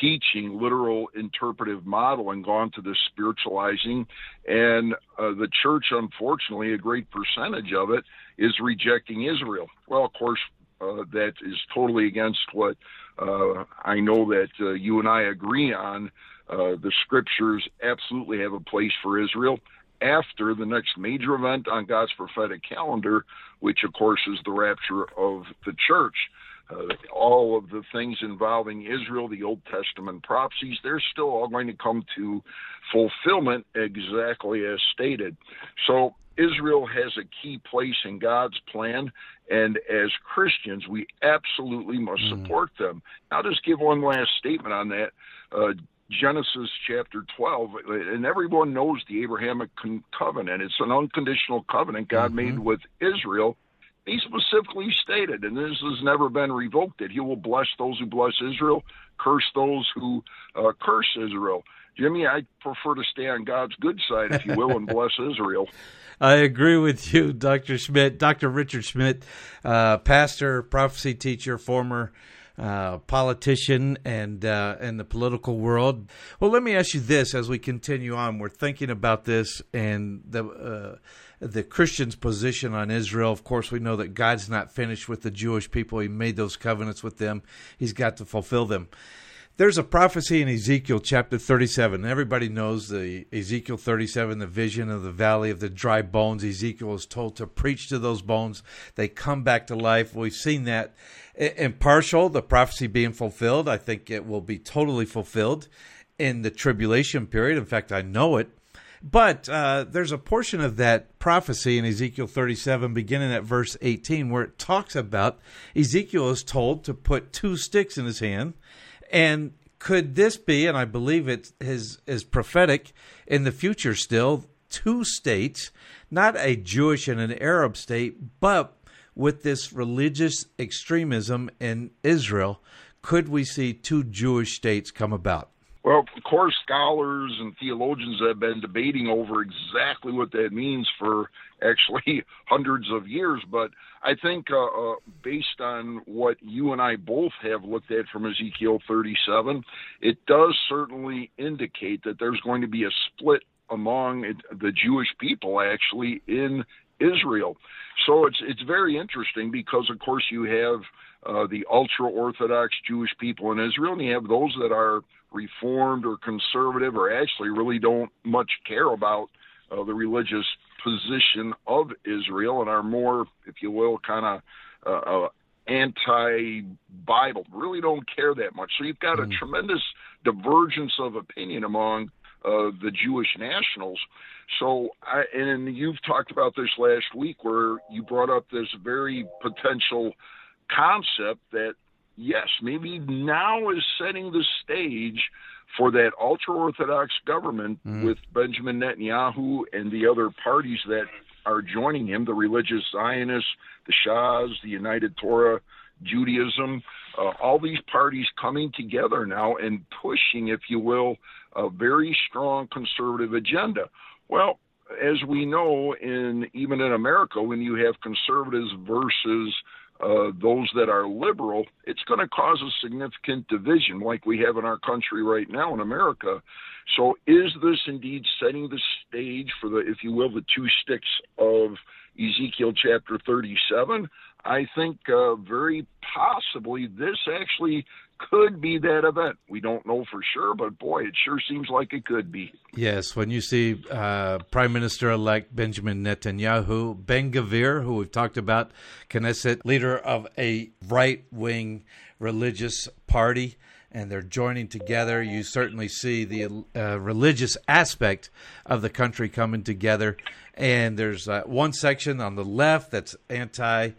teaching, literal interpretive model, and gone to the spiritualizing. And uh, the church, unfortunately, a great percentage of it is rejecting Israel. Well, of course, uh, that is totally against what uh, I know that uh, you and I agree on uh, the scriptures absolutely have a place for Israel after the next major event on God's prophetic calendar, which of course is the rapture of the church. Uh, all of the things involving Israel, the Old Testament prophecies, they're still all going to come to fulfillment exactly as stated. So Israel has a key place in God's plan, and as Christians, we absolutely must mm. support them. I'll just give one last statement on that. Uh, Genesis chapter 12, and everyone knows the Abrahamic covenant. It's an unconditional covenant God mm-hmm. made with Israel. He specifically stated, and this has never been revoked, that He will bless those who bless Israel, curse those who uh, curse Israel. Jimmy, I prefer to stay on God's good side, if you will, and bless Israel. I agree with you, Dr. Schmidt. Dr. Richard Schmidt, uh, pastor, prophecy teacher, former uh, politician and uh, in the political world. Well, let me ask you this: as we continue on, we're thinking about this and the uh, the Christians' position on Israel. Of course, we know that God's not finished with the Jewish people; He made those covenants with them. He's got to fulfill them. There's a prophecy in Ezekiel chapter 37. Everybody knows the Ezekiel 37, the vision of the valley of the dry bones. Ezekiel is told to preach to those bones. They come back to life. We've seen that in partial, the prophecy being fulfilled. I think it will be totally fulfilled in the tribulation period. In fact, I know it. But uh, there's a portion of that prophecy in Ezekiel 37, beginning at verse 18, where it talks about Ezekiel is told to put two sticks in his hand and could this be, and I believe it is, is prophetic in the future still, two states, not a Jewish and an Arab state, but with this religious extremism in Israel, could we see two Jewish states come about? Well, of course, scholars and theologians have been debating over exactly what that means for actually hundreds of years. But I think, uh, uh, based on what you and I both have looked at from Ezekiel 37, it does certainly indicate that there's going to be a split among the Jewish people actually in Israel. So it's it's very interesting because, of course, you have uh, the ultra Orthodox Jewish people in Israel, and you have those that are reformed or conservative or actually really don't much care about uh, the religious position of Israel and are more, if you will, kind of uh, uh, anti-Bible. Really don't care that much. So you've got mm. a tremendous divergence of opinion among uh, the Jewish nationals. So, I, and you've talked about this last week where you brought up this very potential concept that yes, maybe now is setting the stage for that ultra orthodox government mm. with Benjamin Netanyahu and the other parties that are joining him, the religious Zionists, the Shas, the United Torah, Judaism, uh, all these parties coming together now and pushing, if you will, a very strong conservative agenda. Well, as we know, in even in America, when you have conservatives versus uh, those that are liberal, it's going to cause a significant division like we have in our country right now in America. So, is this indeed setting the stage for the, if you will, the two sticks of Ezekiel chapter 37? I think uh, very possibly this actually could be that event. We don't know for sure, but boy, it sure seems like it could be. Yes, when you see uh, Prime Minister elect Benjamin Netanyahu, Ben Gvir, who we've talked about, Knesset, leader of a right wing religious party, and they're joining together, you certainly see the uh, religious aspect of the country coming together. And there's uh, one section on the left that's anti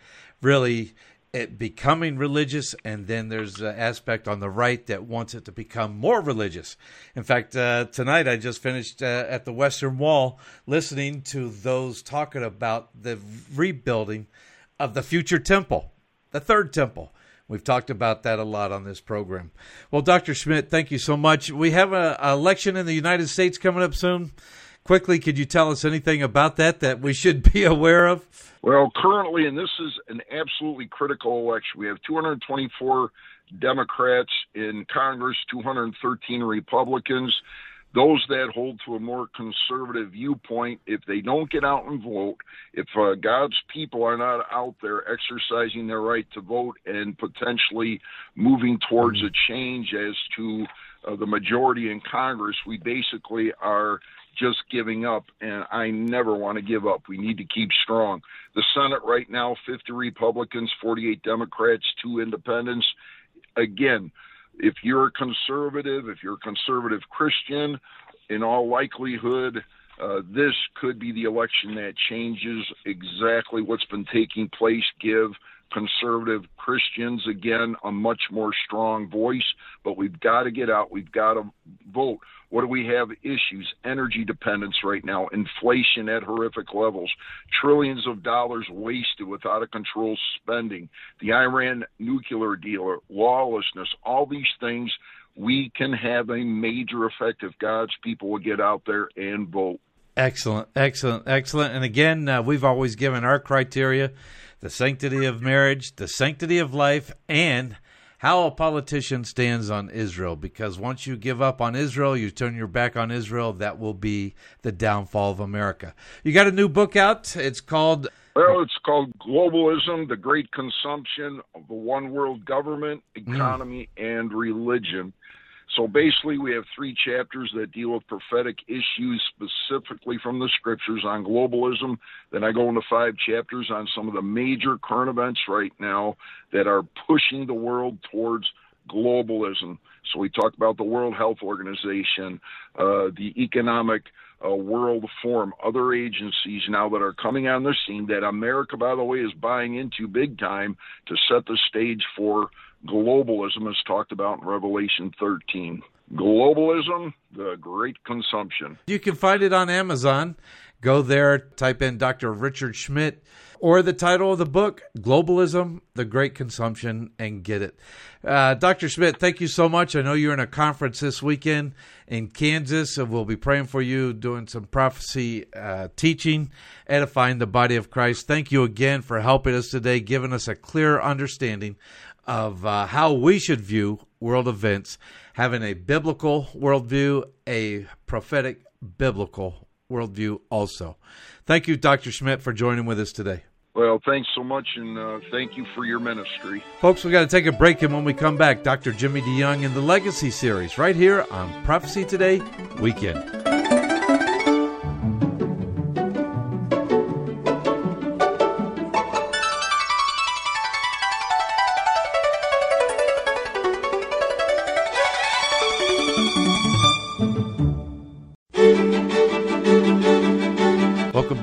really it becoming religious, and then there's an aspect on the right that wants it to become more religious. In fact, uh, tonight I just finished uh, at the Western Wall listening to those talking about the rebuilding of the future temple, the third temple. We've talked about that a lot on this program. Well, Dr. Schmidt, thank you so much. We have an election in the United States coming up soon. Quickly, could you tell us anything about that that we should be aware of? Well, currently, and this is an absolutely critical election, we have 224 Democrats in Congress, 213 Republicans. Those that hold to a more conservative viewpoint, if they don't get out and vote, if uh, God's people are not out there exercising their right to vote and potentially moving towards a change as to uh, the majority in Congress, we basically are just giving up, and I never want to give up. We need to keep strong. The Senate right now 50 Republicans, 48 Democrats, two independents. Again, if you're a conservative, if you're a conservative Christian, in all likelihood, uh, this could be the election that changes exactly what's been taking place. Give conservative Christians again a much more strong voice, but we've got to get out. We've got to vote. What do we have issues? Energy dependence right now, inflation at horrific levels, trillions of dollars wasted with out of control spending, the Iran nuclear deal, lawlessness, all these things. We can have a major effect if God's people will get out there and vote. Excellent, excellent, excellent. And again, uh, we've always given our criteria the sanctity of marriage, the sanctity of life, and how a politician stands on Israel. Because once you give up on Israel, you turn your back on Israel, that will be the downfall of America. You got a new book out. It's called. Well, it's called Globalism, the Great Consumption of the One World Government, mm. Economy, mm. and Religion. So basically, we have three chapters that deal with prophetic issues specifically from the scriptures on globalism. Then I go into five chapters on some of the major current events right now that are pushing the world towards globalism. So we talk about the World Health Organization, uh, the Economic uh, World Forum, other agencies now that are coming on the scene that America, by the way, is buying into big time to set the stage for globalism as talked about in Revelation 13. Globalism, the great consumption. You can find it on Amazon. Go there, type in Dr. Richard Schmidt or the title of the book, Globalism, the Great Consumption, and get it. Uh, Dr. Schmidt, thank you so much. I know you're in a conference this weekend in Kansas, and we'll be praying for you, doing some prophecy uh, teaching, edifying the body of Christ. Thank you again for helping us today, giving us a clear understanding of uh, how we should view world events, having a biblical worldview, a prophetic biblical worldview also. Thank you, Dr. Schmidt, for joining with us today. Well, thanks so much, and uh, thank you for your ministry. Folks, we got to take a break, and when we come back, Dr. Jimmy DeYoung in the Legacy Series right here on Prophecy Today Weekend.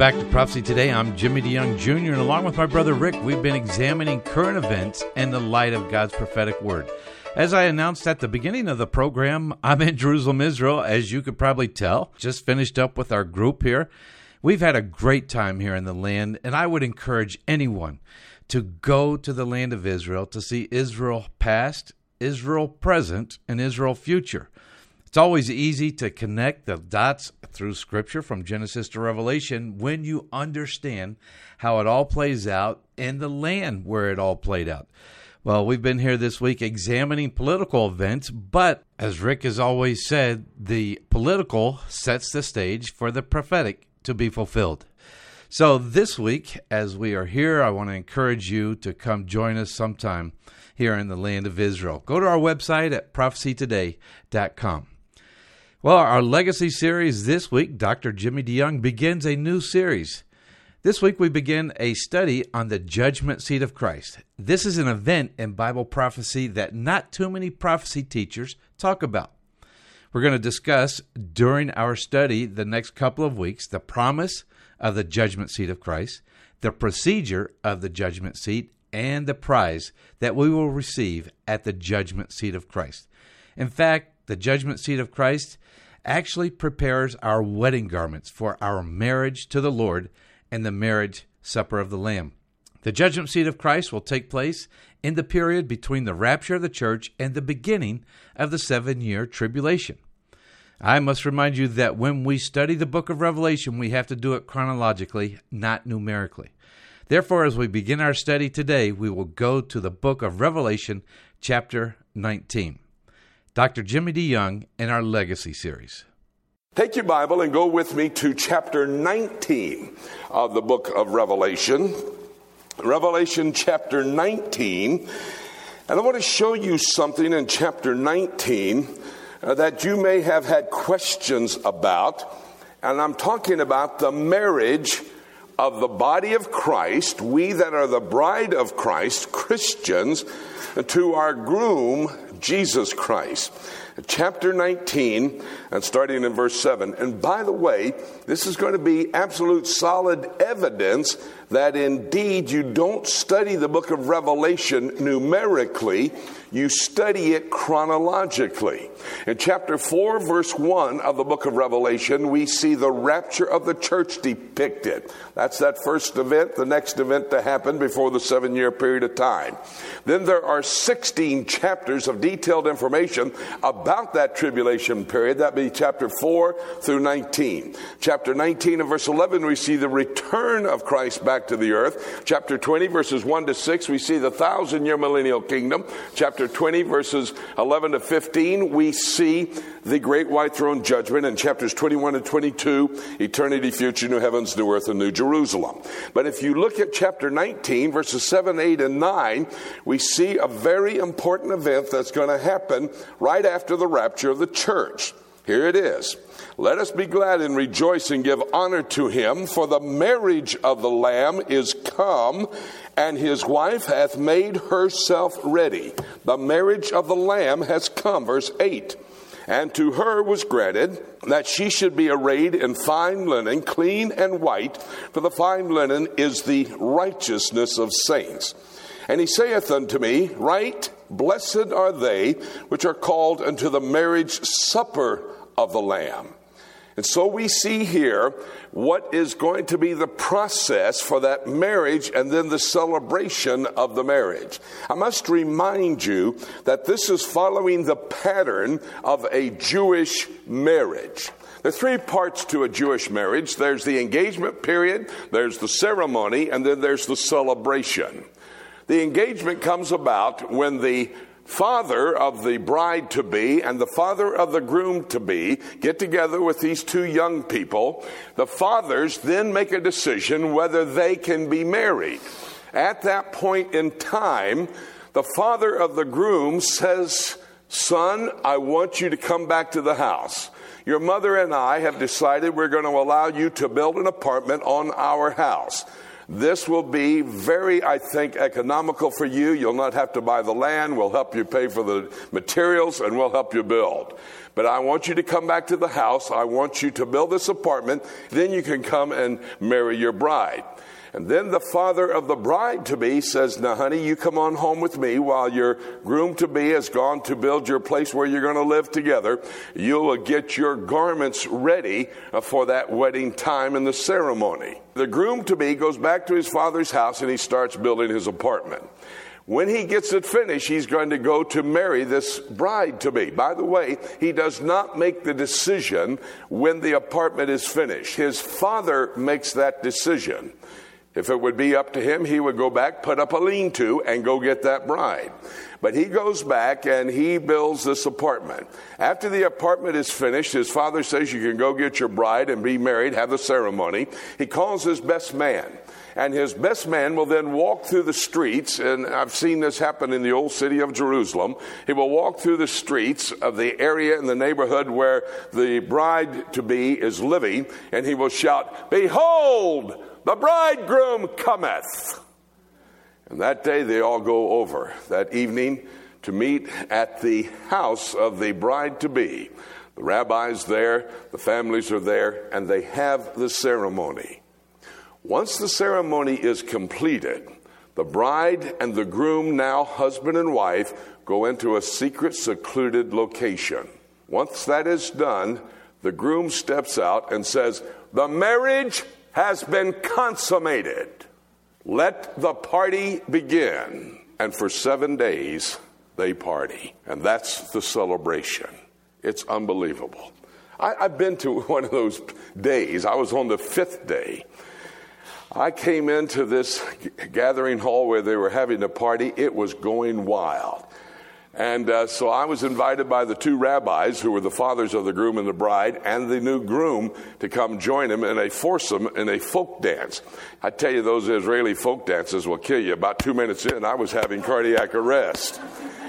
Back to Prophecy Today. I'm Jimmy DeYoung Jr., and along with my brother Rick, we've been examining current events in the light of God's prophetic word. As I announced at the beginning of the program, I'm in Jerusalem, Israel, as you could probably tell. Just finished up with our group here. We've had a great time here in the land, and I would encourage anyone to go to the land of Israel to see Israel past, Israel present, and Israel future It's always easy to connect the dots through Scripture from Genesis to Revelation when you understand how it all plays out in the land where it all played out. Well, we've been here this week examining political events, but as Rick has always said, the political sets the stage for the prophetic to be fulfilled. So, this week, as we are here, I want to encourage you to come join us sometime here in the land of Israel. Go to our website at prophecytoday.com. Well, our legacy series this week, Dr. Jimmy DeYoung begins a new series. This week we begin a study on the judgment seat of Christ. This is an event in Bible prophecy that not too many prophecy teachers talk about. We're going to discuss during our study the next couple of weeks the promise of the judgment seat of Christ, the procedure of the judgment seat, and the prize that we will receive at the judgment seat of Christ. In fact, the judgment seat of Christ actually prepares our wedding garments for our marriage to the Lord and the marriage supper of the Lamb. The judgment seat of Christ will take place in the period between the rapture of the church and the beginning of the seven year tribulation. I must remind you that when we study the book of Revelation, we have to do it chronologically, not numerically. Therefore, as we begin our study today, we will go to the book of Revelation, chapter 19. Dr. Jimmy DeYoung in our Legacy series. Take your Bible and go with me to chapter 19 of the book of Revelation. Revelation chapter 19. And I want to show you something in chapter 19 uh, that you may have had questions about. And I'm talking about the marriage of the body of Christ, we that are the bride of Christ, Christians, to our groom, Jesus Christ. Chapter 19, and starting in verse 7. And by the way, this is going to be absolute solid evidence that indeed you don't study the book of Revelation numerically, you study it chronologically. In chapter 4, verse 1 of the book of Revelation, we see the rapture of the church depicted. That's that first event, the next event to happen before the seven year period of time. Then there are 16 chapters of detailed information about that tribulation period. That be chapter 4 through 19. Chapter 19 and verse 11, we see the return of Christ back to the earth. Chapter 20, verses 1 to 6, we see the thousand year millennial kingdom. Chapter 20, verses 11 to 15, we see the great white throne judgment. In chapters 21 and 22, eternity, future, new heavens, new earth, and new Jerusalem. But if you look at chapter 19, verses 7, 8, and 9, we see a very important event that's going to happen right after the rapture of the church. Here it is. Let us be glad and rejoice and give honor to him, for the marriage of the Lamb is come, and his wife hath made herself ready. The marriage of the Lamb has come. Verse 8. And to her was granted that she should be arrayed in fine linen, clean and white, for the fine linen is the righteousness of saints. And he saith unto me, Right, blessed are they which are called unto the marriage supper of the Lamb. And so we see here what is going to be the process for that marriage and then the celebration of the marriage. I must remind you that this is following the pattern of a Jewish marriage. There are three parts to a Jewish marriage there's the engagement period, there's the ceremony, and then there's the celebration. The engagement comes about when the father of the bride to be and the father of the groom to be get together with these two young people. The fathers then make a decision whether they can be married. At that point in time, the father of the groom says, Son, I want you to come back to the house. Your mother and I have decided we're going to allow you to build an apartment on our house. This will be very, I think, economical for you. You'll not have to buy the land. We'll help you pay for the materials and we'll help you build. But I want you to come back to the house. I want you to build this apartment. Then you can come and marry your bride. And then the father of the bride to be says, Now, honey, you come on home with me while your groom to be has gone to build your place where you're going to live together. You'll get your garments ready uh, for that wedding time and the ceremony. The groom to be goes back to his father's house and he starts building his apartment. When he gets it finished, he's going to go to marry this bride to be. By the way, he does not make the decision when the apartment is finished. His father makes that decision. If it would be up to him, he would go back, put up a lean to, and go get that bride. But he goes back and he builds this apartment. After the apartment is finished, his father says, You can go get your bride and be married, have the ceremony. He calls his best man and his best man will then walk through the streets, and I've seen this happen in the old city of Jerusalem. He will walk through the streets of the area in the neighborhood where the bride to be is living, and he will shout, Behold, the bridegroom cometh. And that day they all go over that evening to meet at the house of the bride to be. The rabbi's there, the families are there, and they have the ceremony. Once the ceremony is completed, the bride and the groom, now husband and wife, go into a secret, secluded location. Once that is done, the groom steps out and says, The marriage has been consummated. Let the party begin. And for seven days, they party. And that's the celebration. It's unbelievable. I, have been to one of those days. I was on the fifth day. I came into this gathering hall where they were having a party. It was going wild. And uh, so I was invited by the two rabbis, who were the fathers of the groom and the bride, and the new groom to come join him in a foursome in a folk dance. I tell you, those Israeli folk dances will kill you. About two minutes in, I was having cardiac arrest.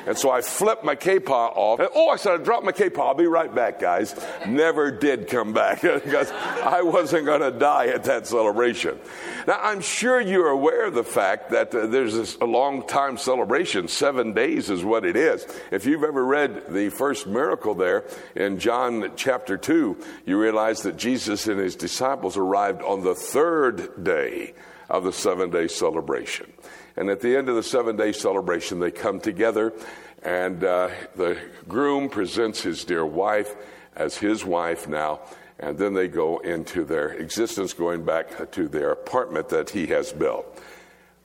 And so I flipped my kippah off. And, oh, I said, I dropped my kippah. I'll be right back, guys. Never did come back because I wasn't going to die at that celebration. Now, I'm sure you're aware of the fact that uh, there's this, a long time celebration. Seven days is what it is. If you've ever read the first miracle there in John chapter 2, you realize that Jesus and his disciples arrived on the third day of the seven day celebration. And at the end of the seven day celebration, they come together, and uh, the groom presents his dear wife as his wife now. And then they go into their existence, going back to their apartment that he has built.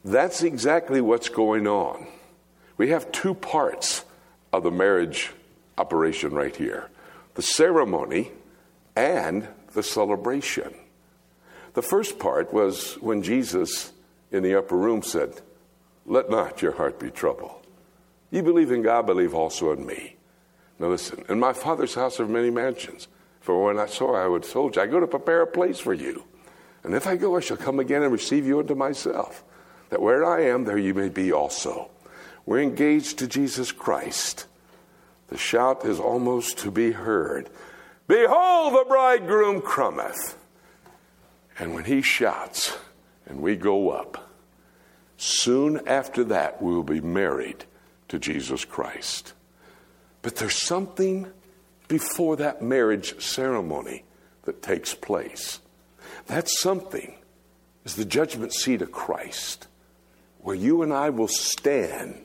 That's exactly what's going on. We have two parts of the marriage operation right here the ceremony and the celebration. The first part was when Jesus in the upper room said, let not your heart be troubled. You believe in God, believe also in me. Now listen, in my Father's house are many mansions. For when I saw I would told you, I go to prepare a place for you. And if I go, I shall come again and receive you unto myself, that where I am, there you may be also. We're engaged to Jesus Christ. The shout is almost to be heard Behold, the bridegroom cometh. And when he shouts, and we go up, Soon after that, we will be married to Jesus Christ. But there's something before that marriage ceremony that takes place. That something is the judgment seat of Christ, where you and I will stand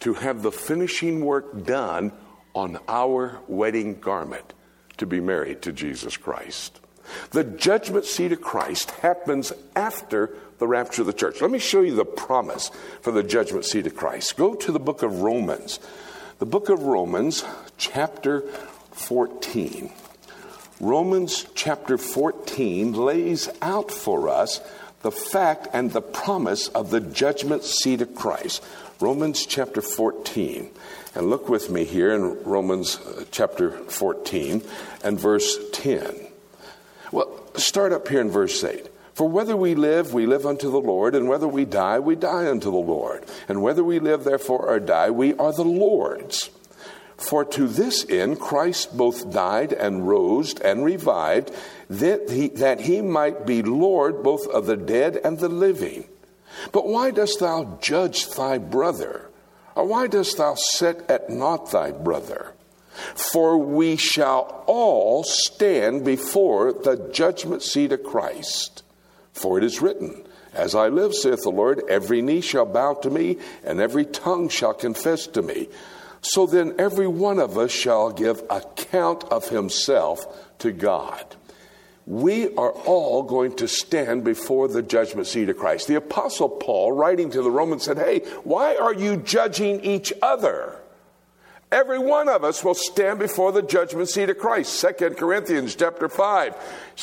to have the finishing work done on our wedding garment to be married to Jesus Christ. The judgment seat of Christ happens after the rapture of the church. Let me show you the promise for the judgment seat of Christ. Go to the book of Romans. The book of Romans, chapter 14. Romans chapter 14 lays out for us the fact and the promise of the judgment seat of Christ. Romans chapter 14. And look with me here in Romans uh, chapter 14 and verse 10. Well, start up here in verse 8. For whether we live, we live unto the Lord, and whether we die, we die unto the Lord. And whether we live, therefore, or die, we are the Lord's. For to this end Christ both died and rose and revived, that he, that he might be Lord both of the dead and the living. But why dost thou judge thy brother? Or why dost thou set at naught thy brother? For we shall all stand before the judgment seat of Christ. For it is written, As I live, saith the Lord, every knee shall bow to me, and every tongue shall confess to me. So then every one of us shall give account of himself to God. we are all going to stand before the judgment seat of Christ. The Apostle Paul, writing to the Romans, said, Hey, why are you judging each other? Every one of us will stand before the judgment seat of Christ. Second Corinthians chapter 5,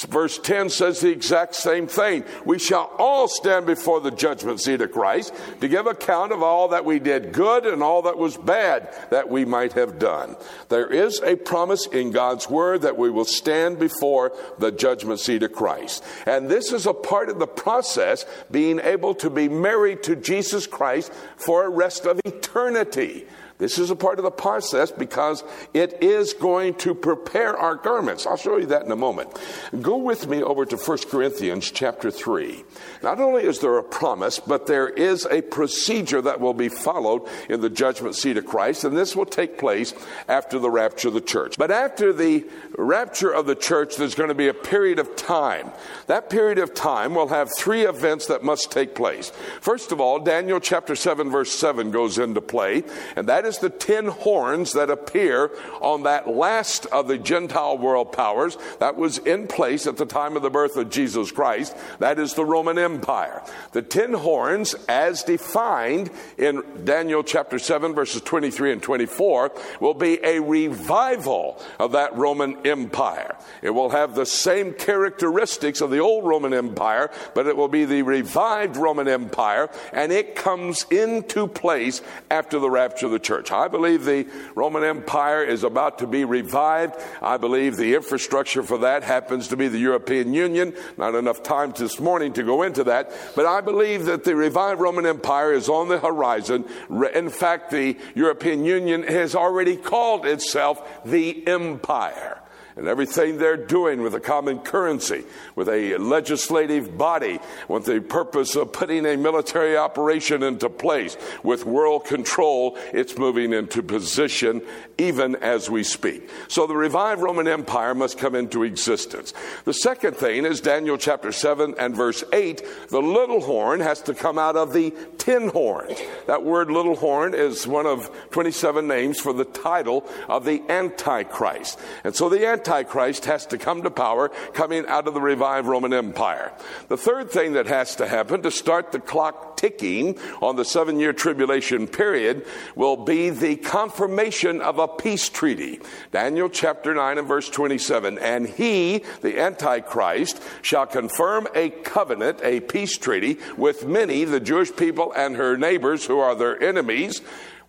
verse 10 says the exact same thing. We shall all stand before the judgment seat of Christ to give account of all that we did good and all that was bad that we might have done. There is a promise in God's word that we will stand before the judgment seat of Christ. And this is a part of the process being able to be married to Jesus Christ for a rest of eternity. This is a part of the process because it is going to prepare our garments. I'll show you that in a moment. Go with me over to 1 Corinthians chapter 3. Not only is there a promise, but there is a procedure that will be followed in the judgment seat of Christ, and this will take place after the rapture of the church. But after the rapture of the church, there's going to be a period of time. That period of time will have three events that must take place. First of all, Daniel chapter 7, verse 7 goes into play, and that is the ten horns that appear on that last of the Gentile world powers that was in place at the time of the birth of Jesus Christ. That is the Roman Empire. The ten horns, as defined in Daniel chapter 7, verses 23 and 24, will be a revival of that Roman Empire. It will have the same characteristics of the old Roman Empire, but it will be the revived Roman Empire, and it comes into place after the rapture of the church church. I believe the Roman Empire is about to be revived. I believe the infrastructure for that happens to be the European Union. Not enough time this morning to go into that, but I believe that the revived Roman Empire is on the horizon. In fact, the European Union has already called itself the Empire and everything they're doing with a common currency, with a legislative body, with the purpose of putting a military operation into place, with world control, it's moving into position even as we speak. So the revived Roman Empire must come into existence. The second thing is Daniel chapter 7 and verse 8. The little horn has to come out of the tin horn. That word little horn is one of 27 names for the title of the Antichrist. And so the Antichrist Antichrist has to come to power coming out of the revived Roman Empire. The third thing that has to happen to start the clock ticking on the seven year tribulation period will be the confirmation of a peace treaty. Daniel chapter 9 and verse 27. And he, the Antichrist, shall confirm a covenant, a peace treaty with many, the Jewish people and her neighbors who are their enemies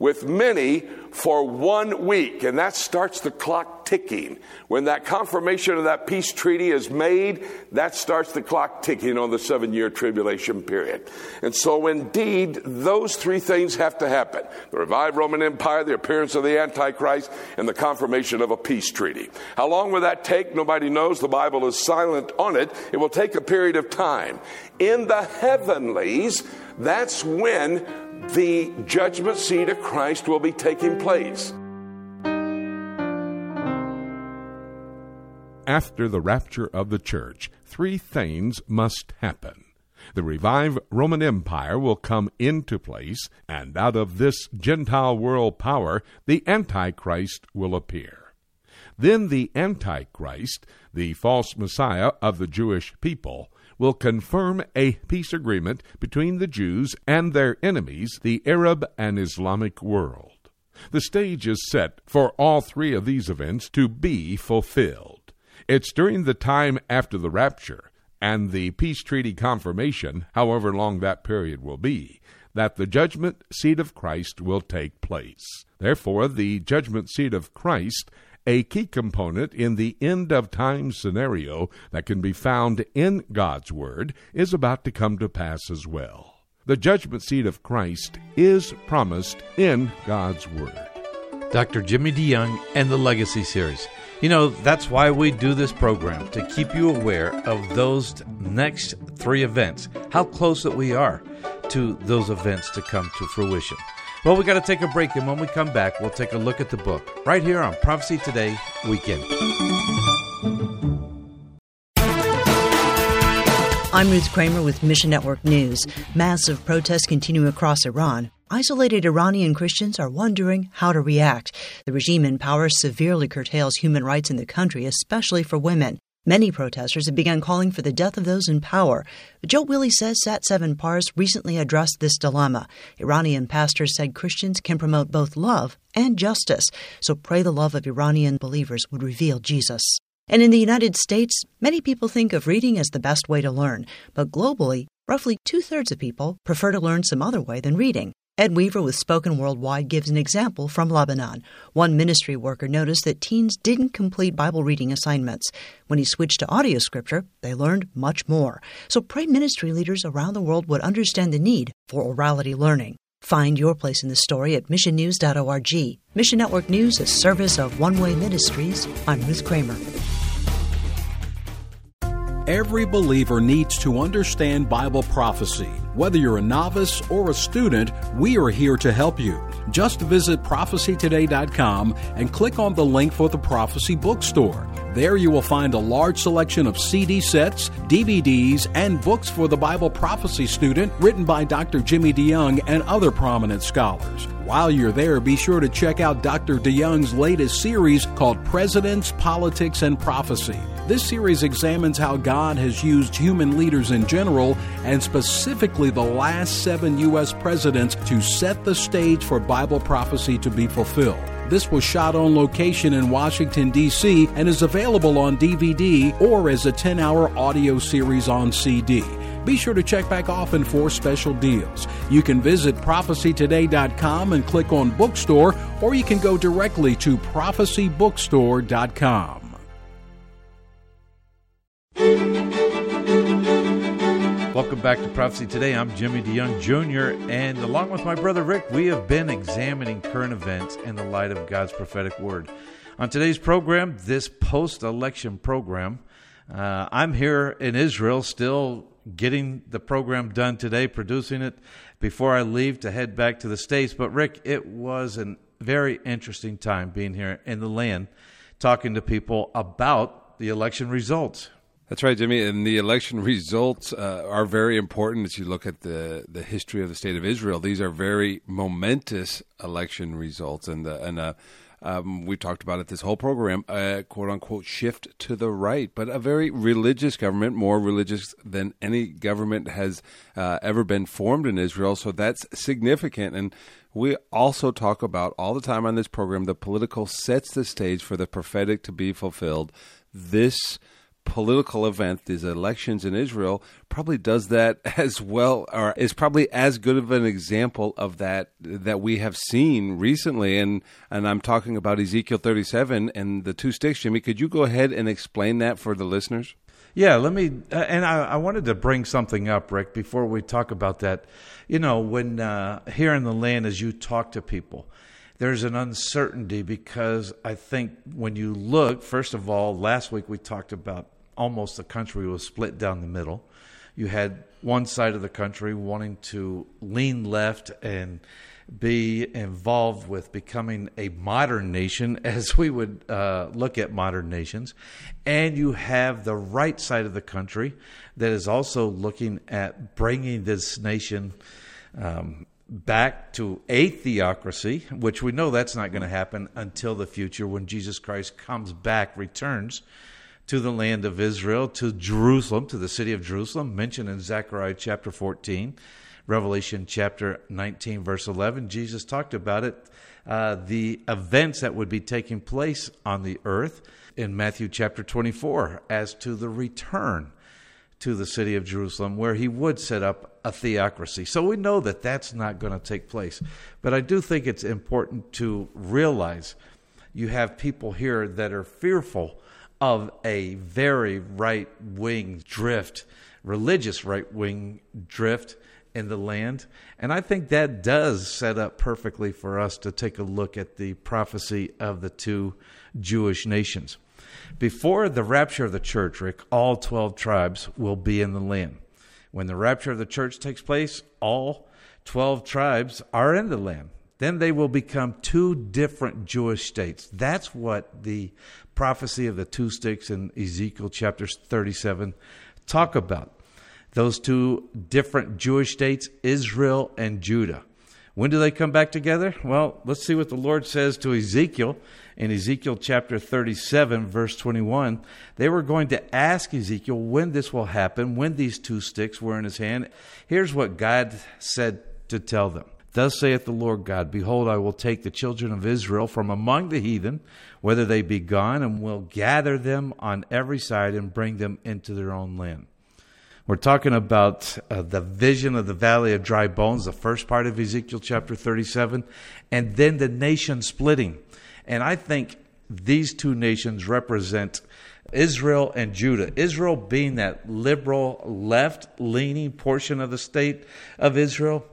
with many for one week. And that starts the clock ticking. When that confirmation of that peace treaty is made, that starts the clock ticking on the seven year tribulation period. And so, indeed, those three things have to happen the revived Roman Empire, the appearance of the Antichrist, and the confirmation of a peace treaty. How long will that take? Nobody knows. The Bible is silent on it. It will take a period of time. In the heavenlies, that's when the judgment seat of Christ will be taking place. After the rapture of the church, three things must happen. The revived Roman Empire will come into place, and out of this Gentile world power, the Antichrist will appear. Then the Antichrist, the false Messiah of the Jewish people, will confirm a peace agreement between the Jews and their enemies, the Arab and Islamic world. The stage is set for all three of these events to be fulfilled. It's during the time after the rapture and the peace treaty confirmation, however long that period will be, that the judgment seat of Christ will take place. Therefore, the judgment seat of Christ a key component in the end of time scenario that can be found in God's Word, is about to come to pass as well. The judgment seat of Christ is promised in God's Word. Dr. Jimmy DeYoung and the Legacy Series. You know, that's why we do this program, to keep you aware of those next three events, how close that we are to those events to come to fruition. Well, we got to take a break, and when we come back, we'll take a look at the book right here on Prophecy Today Weekend. I'm Ruth Kramer with Mission Network News. Massive protests continue across Iran. Isolated Iranian Christians are wondering how to react. The regime in power severely curtails human rights in the country, especially for women. Many protesters have begun calling for the death of those in power. But Joe Willie says Sat 7 Pars recently addressed this dilemma. Iranian pastors said Christians can promote both love and justice, so pray the love of Iranian believers would reveal Jesus. And in the United States, many people think of reading as the best way to learn, but globally, roughly two thirds of people prefer to learn some other way than reading. Ed Weaver with Spoken Worldwide gives an example from Lebanon. One ministry worker noticed that teens didn't complete Bible reading assignments. When he switched to audio scripture, they learned much more. So pray ministry leaders around the world would understand the need for orality learning. Find your place in the story at missionnews.org. Mission Network News, a service of One Way Ministries. I'm Ruth Kramer. Every believer needs to understand Bible prophecy. Whether you're a novice or a student, we are here to help you. Just visit prophecytoday.com and click on the link for the Prophecy Bookstore. There you will find a large selection of CD sets, DVDs, and books for the Bible prophecy student written by Dr. Jimmy DeYoung and other prominent scholars. While you're there, be sure to check out Dr. DeYoung's latest series called Presidents, Politics, and Prophecy. This series examines how God has used human leaders in general and specifically the last seven U.S. presidents to set the stage for Bible prophecy to be fulfilled. This was shot on location in Washington, D.C., and is available on DVD or as a 10 hour audio series on CD. Be sure to check back often for special deals. You can visit prophecytoday.com and click on Bookstore, or you can go directly to prophecybookstore.com. Welcome back to Prophecy Today. I'm Jimmy DeYoung Jr., and along with my brother Rick, we have been examining current events in the light of God's prophetic word. On today's program, this post election program, uh, I'm here in Israel still getting the program done today, producing it before I leave to head back to the States. But, Rick, it was a very interesting time being here in the land, talking to people about the election results. That's right, Jimmy. And the election results uh, are very important as you look at the, the history of the state of Israel. These are very momentous election results, and the, and uh, um, we talked about it this whole program, uh, quote unquote, shift to the right, but a very religious government, more religious than any government has uh, ever been formed in Israel. So that's significant. And we also talk about all the time on this program the political sets the stage for the prophetic to be fulfilled. This political event, these elections in Israel, probably does that as well, or is probably as good of an example of that that we have seen recently. And and I'm talking about Ezekiel 37 and the two sticks. Jimmy, could you go ahead and explain that for the listeners? Yeah, let me. Uh, and I, I, wanted to bring something up, Rick, before we talk about that. You know, when uh, here in the land, as you talk to people, there's an uncertainty because I think when you look, first of all, last week we talked about almost the country was split down the middle. You had one side of the country wanting to lean left and be involved with becoming a modern nation as we would uh, look at modern nations. And you have the right side of the country that is also looking at bringing this nation um, back to a theocracy, which we know that's not going to happen until the future when Jesus Christ comes back, returns to the land of Israel, to Jerusalem, to the city of Jerusalem, mentioned in Zechariah chapter 14, Revelation chapter 19, verse 11. Jesus talked about it, uh, the events that would be taking place on the earth in Matthew chapter 24 as to the return to the city of Jerusalem, where he would set up a theocracy. So we know that that's not going to take place. But I do think it's important to realize you have people here that are fearful of a very right wing drift, religious right wing drift in the land. And I think that does set up perfectly for us to take a look at the prophecy of the two Jewish nations. Before the rapture of the church, Rick, all 12 tribes will be in the land. When the rapture of the church takes place, all 12 tribes are in the land. Then they will become two different Jewish states. That's what the prophecy of the two sticks in Ezekiel chapter 37 talk about. Those two different Jewish states, Israel and Judah. When do they come back together? Well, let's see what the Lord says to Ezekiel in Ezekiel chapter 37, verse 21. They were going to ask Ezekiel when this will happen, when these two sticks were in his hand. Here's what God said to tell them. Thus saith the Lord God Behold, I will take the children of Israel from among the heathen, whether they be gone, and will gather them on every side and bring them into their own land. We're talking about uh, the vision of the valley of dry bones, the first part of Ezekiel chapter 37, and then the nation splitting. And I think these two nations represent Israel and Judah. Israel being that liberal, left leaning portion of the state of Israel,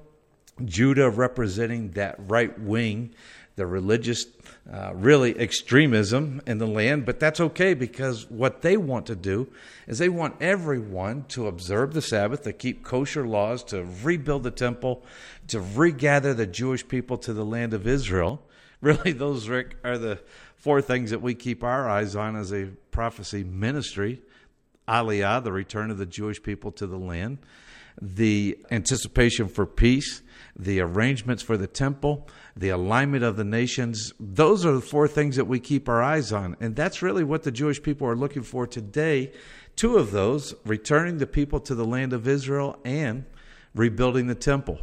Judah representing that right wing, the religious, uh, really extremism in the land. But that's okay because what they want to do is they want everyone to observe the Sabbath, to keep kosher laws, to rebuild the temple, to regather the Jewish people to the land of Israel. Really, those, Rick, are the four things that we keep our eyes on as a prophecy ministry Aliyah, the return of the Jewish people to the land, the anticipation for peace, the arrangements for the temple, the alignment of the nations. Those are the four things that we keep our eyes on. And that's really what the Jewish people are looking for today. Two of those returning the people to the land of Israel and rebuilding the temple.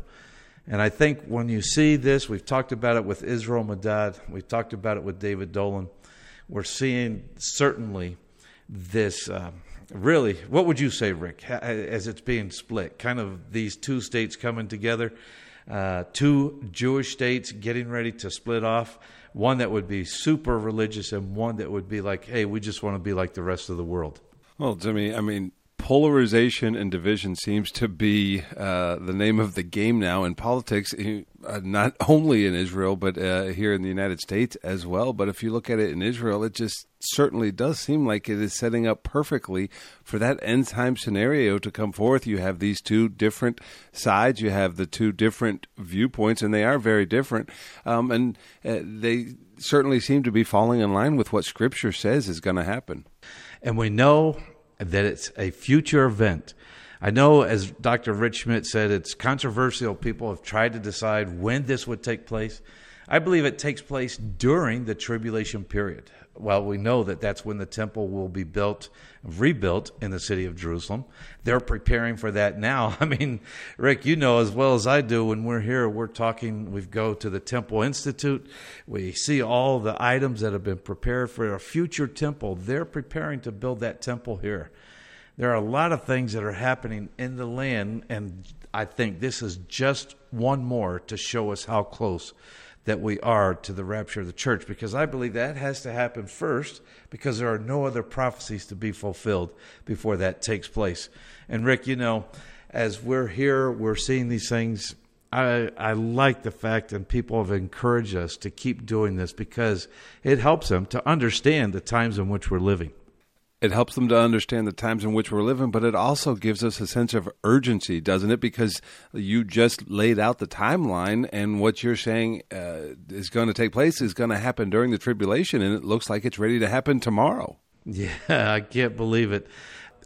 And I think when you see this, we've talked about it with Israel Medad, we've talked about it with David Dolan. We're seeing certainly this. Uh, really, what would you say, Rick, as it's being split? Kind of these two states coming together, uh, two Jewish states getting ready to split off. One that would be super religious, and one that would be like, hey, we just want to be like the rest of the world. Well, Jimmy, I mean, polarization and division seems to be uh, the name of the game now in politics, uh, not only in Israel, but uh, here in the United States as well. But if you look at it in Israel, it just certainly does seem like it is setting up perfectly for that end time scenario to come forth. You have these two different sides, you have the two different viewpoints, and they are very different. Um, and uh, they certainly seem to be falling in line with what Scripture says is going to happen. And we know that it's a future event. I know, as Dr. Rich Schmidt said, it's controversial. People have tried to decide when this would take place. I believe it takes place during the tribulation period. Well, we know that that's when the temple will be built, rebuilt in the city of Jerusalem. They're preparing for that now. I mean, Rick, you know as well as I do, when we're here, we're talking, we go to the Temple Institute, we see all the items that have been prepared for a future temple. They're preparing to build that temple here. There are a lot of things that are happening in the land, and I think this is just one more to show us how close that we are to the rapture of the church because I believe that has to happen first because there are no other prophecies to be fulfilled before that takes place. And Rick, you know, as we're here, we're seeing these things. I, I like the fact, and people have encouraged us to keep doing this because it helps them to understand the times in which we're living it helps them to understand the times in which we're living, but it also gives us a sense of urgency, doesn't it? Because you just laid out the timeline, and what you're saying uh, is going to take place is going to happen during the tribulation, and it looks like it's ready to happen tomorrow. Yeah, I can't believe it.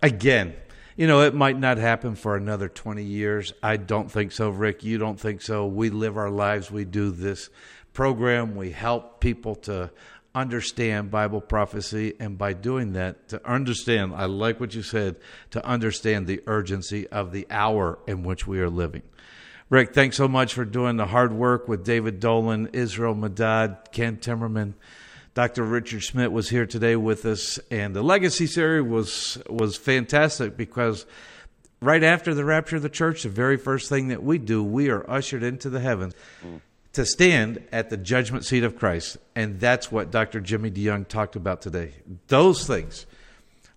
Again, you know, it might not happen for another 20 years. I don't think so, Rick. You don't think so. We live our lives, we do this program, we help people to understand Bible prophecy, and by doing that, to understand, I like what you said, to understand the urgency of the hour in which we are living. Rick, thanks so much for doing the hard work with David Dolan, Israel Medad, Ken Timmerman. Dr. Richard Schmidt was here today with us, and the Legacy series was was fantastic because right after the rapture of the church, the very first thing that we do, we are ushered into the heavens. Mm to stand at the judgment seat of Christ. And that's what Dr. Jimmy DeYoung talked about today. Those things,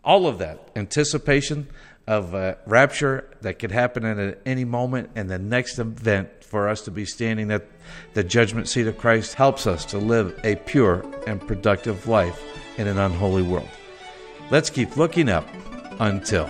all of that, anticipation of uh, rapture that could happen at any moment, and the next event for us to be standing at the judgment seat of Christ helps us to live a pure and productive life in an unholy world. Let's keep looking up until.